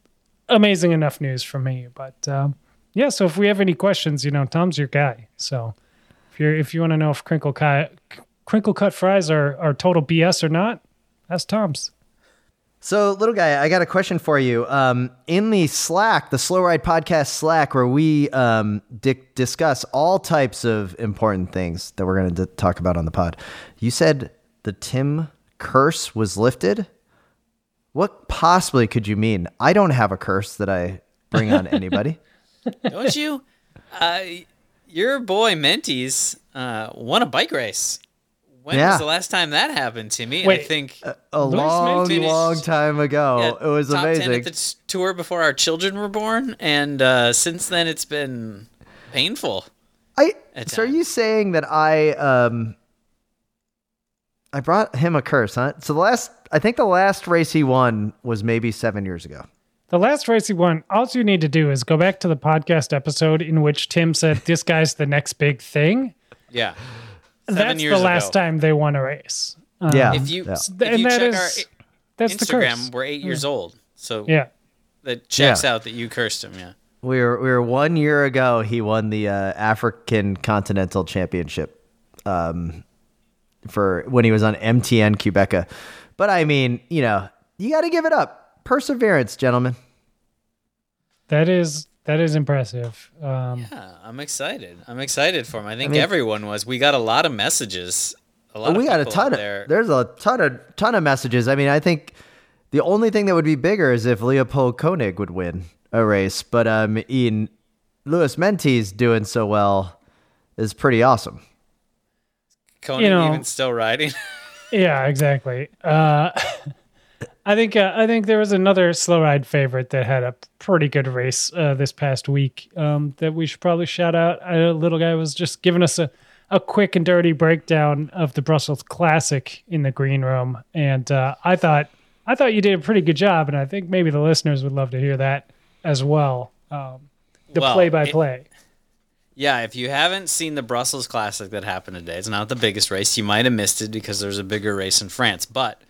amazing enough news for me. But um, yeah, so if we have any questions, you know, Tom's your guy. So if you're if you want to know if crinkle cut crinkle cut fries are are total BS or not, that's Tom's. So, little guy, I got a question for you. Um, in the Slack, the Slow Ride Podcast Slack, where we um, di- discuss all types of important things that we're going to talk about on the pod, you said the Tim curse was lifted. What possibly could you mean? I don't have a curse that I bring on anybody. Don't you? Uh, your boy Meintjes uh, won a bike race. When Yeah. was the last time that happened to me? I think A Louis long, long time ago. yeah, it was top amazing. 10 at the t- tour before our children were born, and uh, since then it's been painful. I at so are you saying that I um I brought him a curse, huh? So the last I think the last race he won was maybe seven years ago. The last race he won, all you need to do is go back to the podcast episode in which Tim said, This guy's the next big thing. Yeah, seven That's years the last ago. time they won a race. Um, yeah. If you yeah. if and you that check is- our That's the Instagram, we're eight years old, so Yeah. that checks Yeah. out that you cursed him. Yeah. we were we were one year ago he won the uh, African Continental Championship um for when he was on MTN Qhubeka. But I mean, you know, you gotta give it up. Perseverance, gentlemen. That is that is impressive. Um, Yeah, I'm excited. I'm excited for him. I think mean- everyone was. We got a lot of messages. A lot we of got a ton of there. there's a ton of ton of messages. I mean, I think the only thing that would be bigger is if Leopold Koenig would win a race, but um, Ian Louis Meintjes doing so well is pretty awesome. Conan you know- even still riding. Yeah, exactly. Uh, I think uh, I think there was another slow ride favorite that had a pretty good race uh, this past week um, that we should probably shout out. A little guy was just giving us a, a quick and dirty breakdown of the Brussels Classic in the green room, and uh, I thought I thought you did a pretty good job, and I think maybe the listeners would love to hear that as well. Um, the Well, play by play. Yeah, if you haven't seen the Brussels Classic that happened today, it's not the biggest race. You might have missed it because there's a bigger race in France. But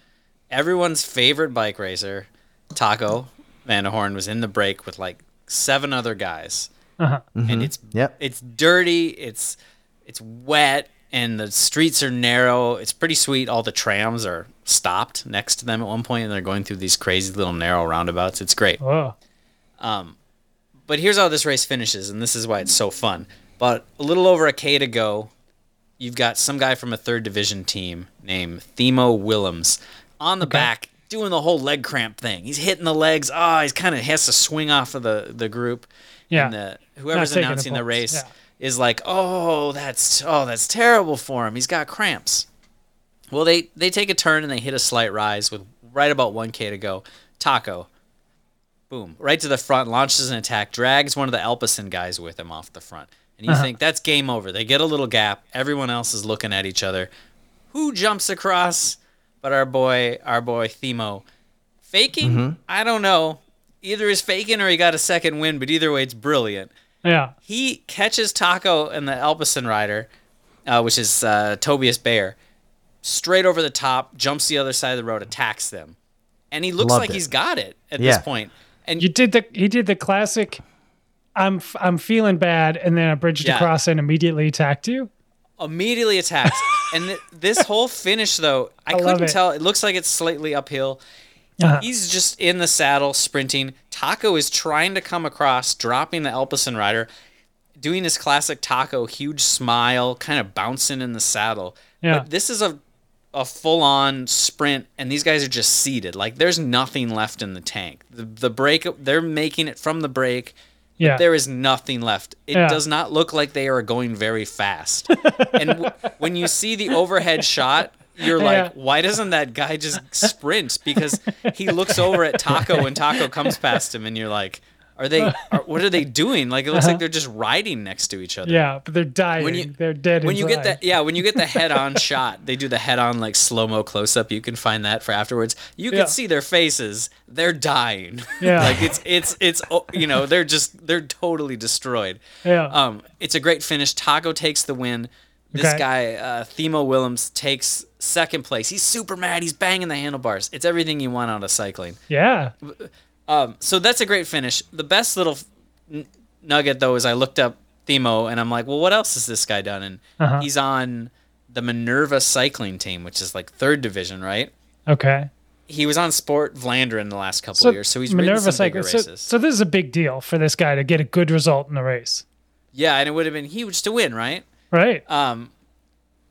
everyone's favorite bike racer, Taco van der Hoorn, was in the break with like seven other guys, Uh-huh. and it's Yep. it's dirty, it's it's wet, and the streets are narrow. It's pretty sweet. All the trams are stopped next to them at one point, and they're going through these crazy little narrow roundabouts. It's great. Whoa. But here's how this race finishes, and this is why it's so fun. But a little over a K to go, you've got some guy from a third division team named Thimo Willems on the back doing the whole leg cramp thing. He's hitting the legs. Ah, he's kind of has to swing off of the, the group. Yeah. And the, whoever's taking the announcing the race yeah. is like, oh, that's oh, that's terrible for him. He's got cramps. Well, they they take a turn and they hit a slight rise with right about 1k to go. Taco, boom, right to the front, launches an attack, drags one of the Alpecin guys with him off the front. And you think that's game over. They get a little gap. Everyone else is looking at each other. Who jumps across? But our boy, our boy Thimo, faking? I don't know. Either he's faking or he got a second win. But either way, it's brilliant Yeah. he catches Taco and the Alpecin rider, uh, which is uh, Tobias Bayer, straight over the top, jumps the other side of the road, attacks them, and he looks Loved like it. he's got it at Yeah. this point. And You did the he did the classic. I'm f- I'm feeling bad, and then I bridged Yeah. across and immediately attacked you. immediately attacks. and th- this whole finish, though, I, I couldn't it. tell. It looks like it's slightly uphill. Uh-huh. He's just in the saddle, sprinting. Taco is trying to come across, dropping the Alpecin rider, doing his classic Taco huge smile, kind of bouncing in the saddle. Yeah. But this is a a full on sprint, and these guys are just seated. Like there's nothing left in the tank. The the brake, they're making it from the brake. Yeah. There is nothing left. It Yeah. does not look like they are going very fast. and w- when you see the overhead shot, you're like, Yeah. why doesn't that guy just sprint? Because he looks over at Taco when Taco comes past him, and you're like, are they? Are, what are they doing? Like it looks like they're just riding next to each other. Yeah, but they're dying. When you- they're dead. When you get that, yeah, when you get the head-on shot, they do the head-on like slow-mo close-up. You can find that for afterwards. You can Yeah. see their faces; they're dying. Yeah. like it's it's it's oh, you know they're just they're totally destroyed. Yeah. Um, it's a great finish. Taco takes the win. This Okay. guy, uh, Thimo Willems, takes second place. He's super mad. He's banging the handlebars. It's everything you want out of cycling. yeah. Um, so that's a great finish. The best little n- nugget though is I looked up Thimo and I'm like, well, what else has this guy done? And Uh-huh. he's on the Minerva cycling team, which is like third division, right? Okay. He was on Sport Vlaanderen the last couple So of years, so he's ridden some bigger Cycle- races. So, so this is a big deal for this guy to get a good result in the race, yeah, and it would have been huge to win, right? right? um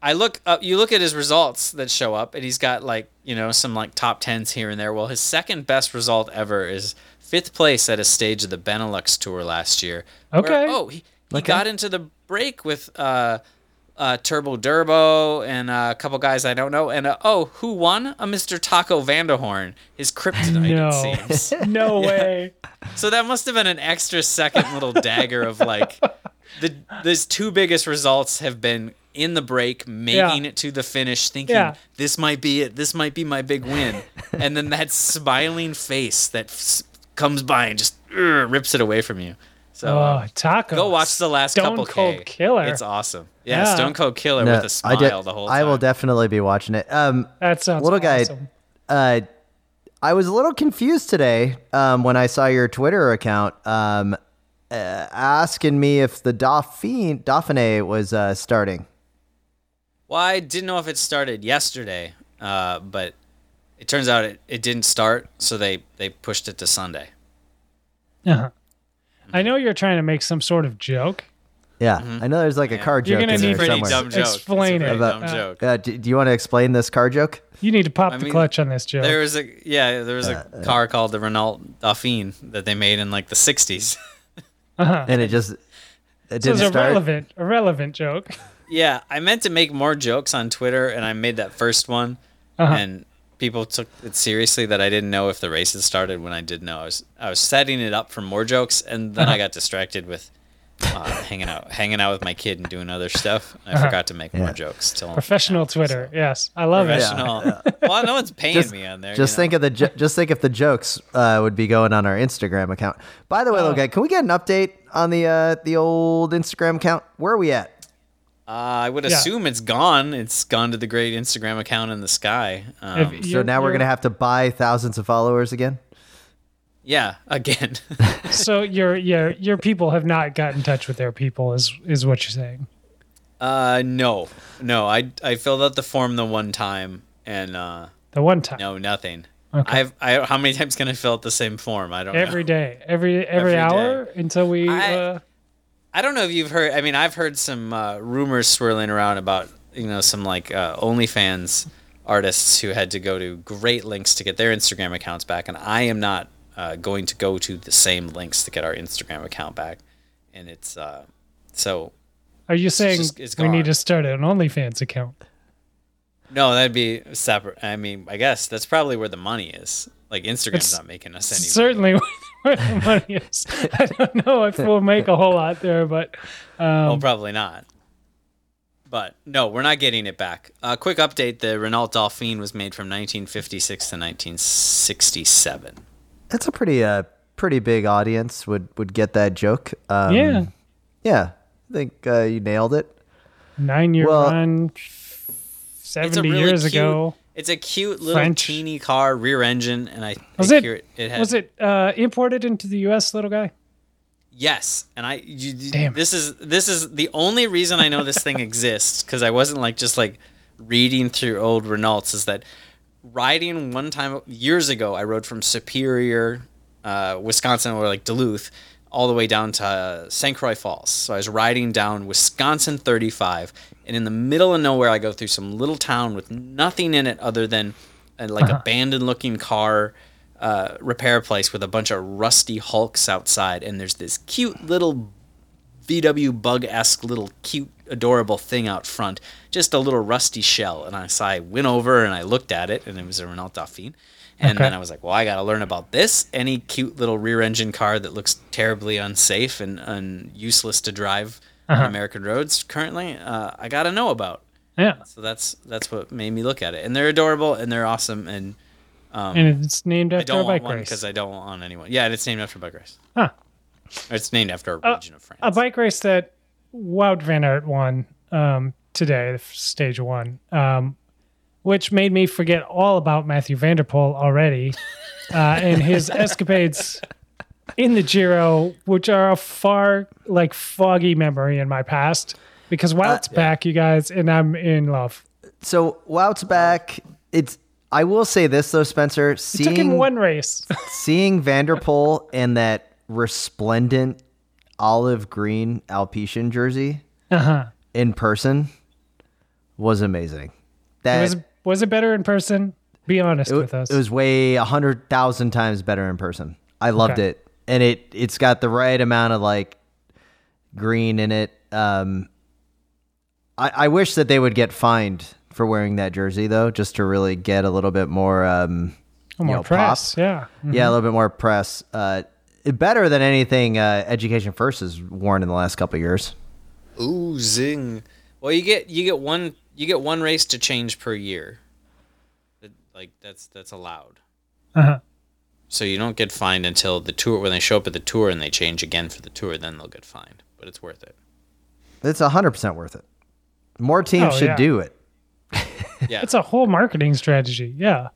I look up you look at his results that show up and he's got like, you know, some like top 10s here and there. Well, his second best result ever is 5th place at a stage of the Benelux tour last year. where- Okay. oh, he, he got into the break with uh uh, Turbo Durbo and uh, a couple guys I don't know. And uh, oh, who won? A Mr. Taco van der Hoorn. His kryptonite, No. it seems. no way. So that must have been an extra second little dagger of like the these two biggest results have been in the break, making Yeah. it to the finish, thinking Yeah. this might be it, this might be my big win, and then that smiling face that f- comes by and just "Urgh," rips it away from you. So Oh, uh, taco. go watch the last Stone couple Cold K. Killer. It's awesome. Yeah, Yeah. Stone Cold Killer No, with a smile I, de- the whole time. I will definitely be watching it. Um, That sounds little guy. Uh, I was a little confused today um, when I saw your Twitter account um, uh, asking me if the Dauphine Dauphiné was uh, starting. Well, I didn't know if it started yesterday, uh, but it turns out it, it didn't start, so they, they pushed it to Sunday. Uh-huh. I know you're trying to make some sort of joke. Yeah, I know there's like a car joke. You're joke gonna in need Pretty somewhere. dumb joke. Explain it's a it. pretty About- dumb joke. Uh, do, do you want to explain this car joke? You need to pop I the mean, clutch on this joke. There was a yeah, there was a car called the Renault Dauphine that they made in like the '60s. uh-huh. And it just it so it's didn't a start. relevant, a relevant joke. Yeah, I meant to make more jokes on Twitter, and I made that first one, Uh-huh. and people took it seriously that I didn't know if the race had started when I did know. I was I was setting it up for more jokes, and then Uh-huh. I got distracted with. Uh, hanging out, hanging out with my kid and doing other stuff. I Uh-huh. forgot to make Yeah. more jokes. Till Professional now, Twitter. so- Yes, I love it. Professional. Well, no one's paying Just- me on there. Just you know? think of the jo- just think if the jokes uh, would be going on our Instagram account. By the way, Oh. little guy, can we get an update on the uh, the old Instagram account? Where are we at? Uh, I would Yeah. assume it's gone. It's gone to the great Instagram account in the sky. Um, If So now we're gonna have to buy thousands of followers again. yeah, again. So your your your people have not got in touch with their people, is is what you're saying? uh, no, no. I I filled out the form the one time, and uh, The one time, no, nothing. Okay. I've I how many times can I fill out the same form? I don't every know. day, every every, Every hour until we. I- uh, I don't know if you've heard. I mean, I've heard some uh, rumors swirling around about you know some like uh, OnlyFans artists who had to go to great links to get their Instagram accounts back, and I am not uh, going to go to the same links to get our Instagram account back. And it's uh, so are you saying just- we need to start an OnlyFans account? no, that'd be separate. I mean, I guess that's probably where the money is. Like Instagram's It's not making us any. money. Certainly, where the money is. I don't know if we'll make a whole lot there, but Oh, um, probably not. But no, we're not getting it back. A uh, quick update: the Renault Dauphine was made from 1956 to 1967. That's a pretty uh pretty big audience would would get that joke. Um, yeah, yeah. I think uh, you nailed it. nine year well- run, It's a seventy really years cute, ago. It's a cute little French. teeny car, rear engine, and I, Was I it- it, it had, Was it uh, imported into the U.S., little guy? Yes, and I you- Damn. this is this is the only reason I know this thing exists because I wasn't like just like reading through old Renaults is that riding one time years ago I rode from Superior, uh, Wisconsin or like Duluth all the way down to uh, St. Croix Falls. So I was riding down Wisconsin 35 and in the middle of nowhere I go through some little town with nothing in it other than uh, like abandoned looking car uh, repair place with a bunch of rusty hulks outside, and there's this cute little VW bug esque little cute adorable thing out front, just a little rusty shell. And I so I went over and I looked at it, and it was a Renault Dauphine. And Okay. then I was like, well, I got to learn about this. Any cute little rear engine car that looks terribly unsafe and, and useless to drive Uh-huh. on American roads currently, uh, I got to know about. Yeah. So that's that's what made me look at it. And they're adorable and they're awesome. And and it's named I after don't a bike want one because I don't want anyone. Yeah, and it's named after a bike race. Huh. It's named after a region of France. a bike race that Wout Van Aert won um, today, stage one, um, which made me forget all about Mathieu van der Poel already uh, and his escapades in the Giro, which are a far like foggy memory in my past. Because Wout's back, you guys, and I'm in love. So Wout's back. It's. I will say this though, Spencer. It took him Seeing one race. seeing van der Poel in that resplendent olive green Alpecin jersey uh-huh. in person was amazing. That Was was it better in person? Be honest it, with us. it was way a hundred thousand times better in person. I loved Okay. it, and it it's got the right amount of like green in it. Um, I, I wish that they would get fined for wearing that jersey though, just to really get a little bit more. Um, Oh, more you know, press. pop. Yeah. Yeah, a little bit more press. Uh, better than anything uh, Education First has worn in the last couple of years. Ooh, zing. Well, you get you get one you get one race to change per year. That- Like that's that's allowed. Uh-huh. So you don't get fined until the tour when they show up at the tour and they change again for the tour. Then they'll get fined, but it's worth it. It's hundred percent worth it. More teams Oh, should yeah. do it. Yeah, It's a whole marketing strategy. Yeah.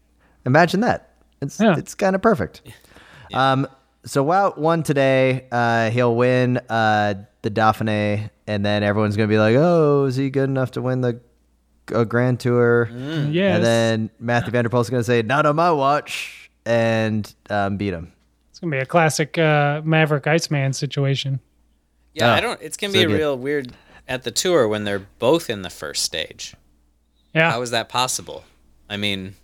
Imagine that. It's Yeah. it's kind of perfect. Um, so Wout won today. Uh, he'll win uh, the Dauphiné, and then everyone's gonna be like, "Oh, is he good enough to win the uh, Grand Tour?" Yes. And then Mathieu van der Poel's gonna say, "Not on my watch," and um, beat him. It's gonna be a classic uh, Maverick Iceman situation. yeah. Oh, I don't. It's gonna so be good. real weird at the tour when they're both in the first stage. Yeah, How is that possible? I mean,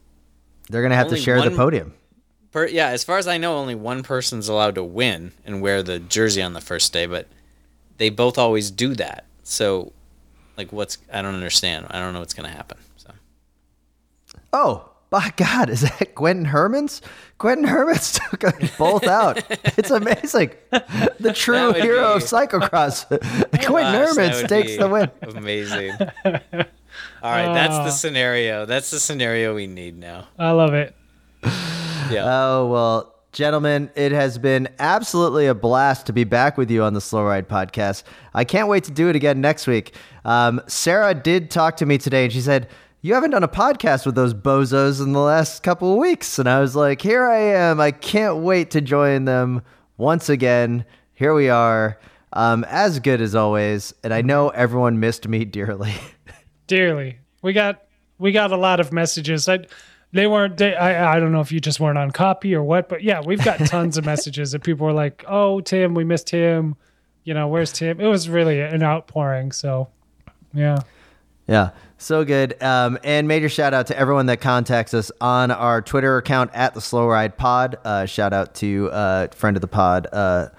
They're gonna have to Only share the podium. per, yeah. As far as I know, only one person's allowed to win and wear the jersey on the first day, but they both always do that. So, like, what's I don't understand. I don't know what's gonna happen. So. Oh, my God, is that Quinten Hermans? Quinten Hermans took us both out. It's amazing. The true would hero of be- cyclocross. Quinten Hermans takes the win. Amazing. All right, that's Ah. the scenario. That's the scenario we need now. I love it. Yeah. Oh, well, gentlemen, it has been absolutely a blast to be back with you on the Slow Ride podcast. I can't wait to do it again next week. Um, Sarah did talk to me today and she said, You haven't done a podcast with those bozos in the last couple of weeks. And I was like, Here I am. I can't wait to join them once again. Here we are. Um, as good as always. And I know everyone missed me dearly. Dearly, we got we got a lot of messages. I, they weren't. They, I I don't know if you just weren't on copy or what, but yeah, we've got tons of messages that people were like, "Oh, Tim, we missed him You know, where's Tim?" It was really an outpouring. So, yeah. Yeah, so good. Um, and major shout out to everyone that contacts us on our Twitter account at the Slow Ride Pod. Uh, shout out to uh, friend of the pod, uh,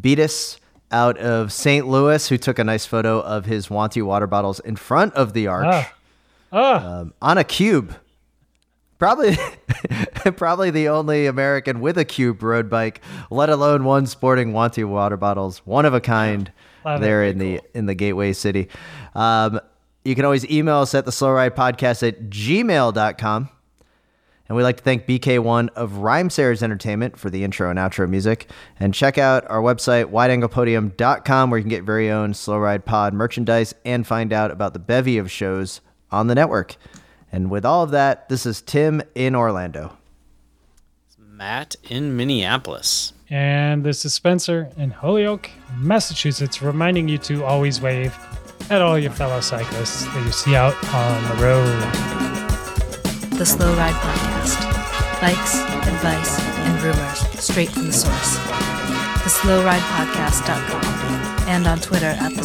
Beatus out of St. Louis, who took a nice photo of his Wanty water bottles in front of the arch Ah. Ah, um, on a cube. Probably, probably the only American with a cube road bike, let alone one sporting Wanty water bottles, one of a kind. There in the in the gateway city. Um, you can always email us at the slow ride podcast at gmail.com. And we'd like to thank BK1 of Rhymesayers Entertainment for the intro and outro music. And check out our website, wideanglepodium.com, where you can get very own Slow Ride Pod merchandise and find out about the bevy of shows on the network. And with all of that, this is Tim in Orlando. It's Matt in Minneapolis. and this is Spencer in Holyoke, Massachusetts, reminding you to always wave at all your fellow cyclists that you see out on the road. The Slow Ride Podcast. Bikes, advice, and rumors straight from the source. TheSlowRidePodcast.com and on Twitter at The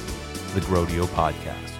the Grodio Podcast.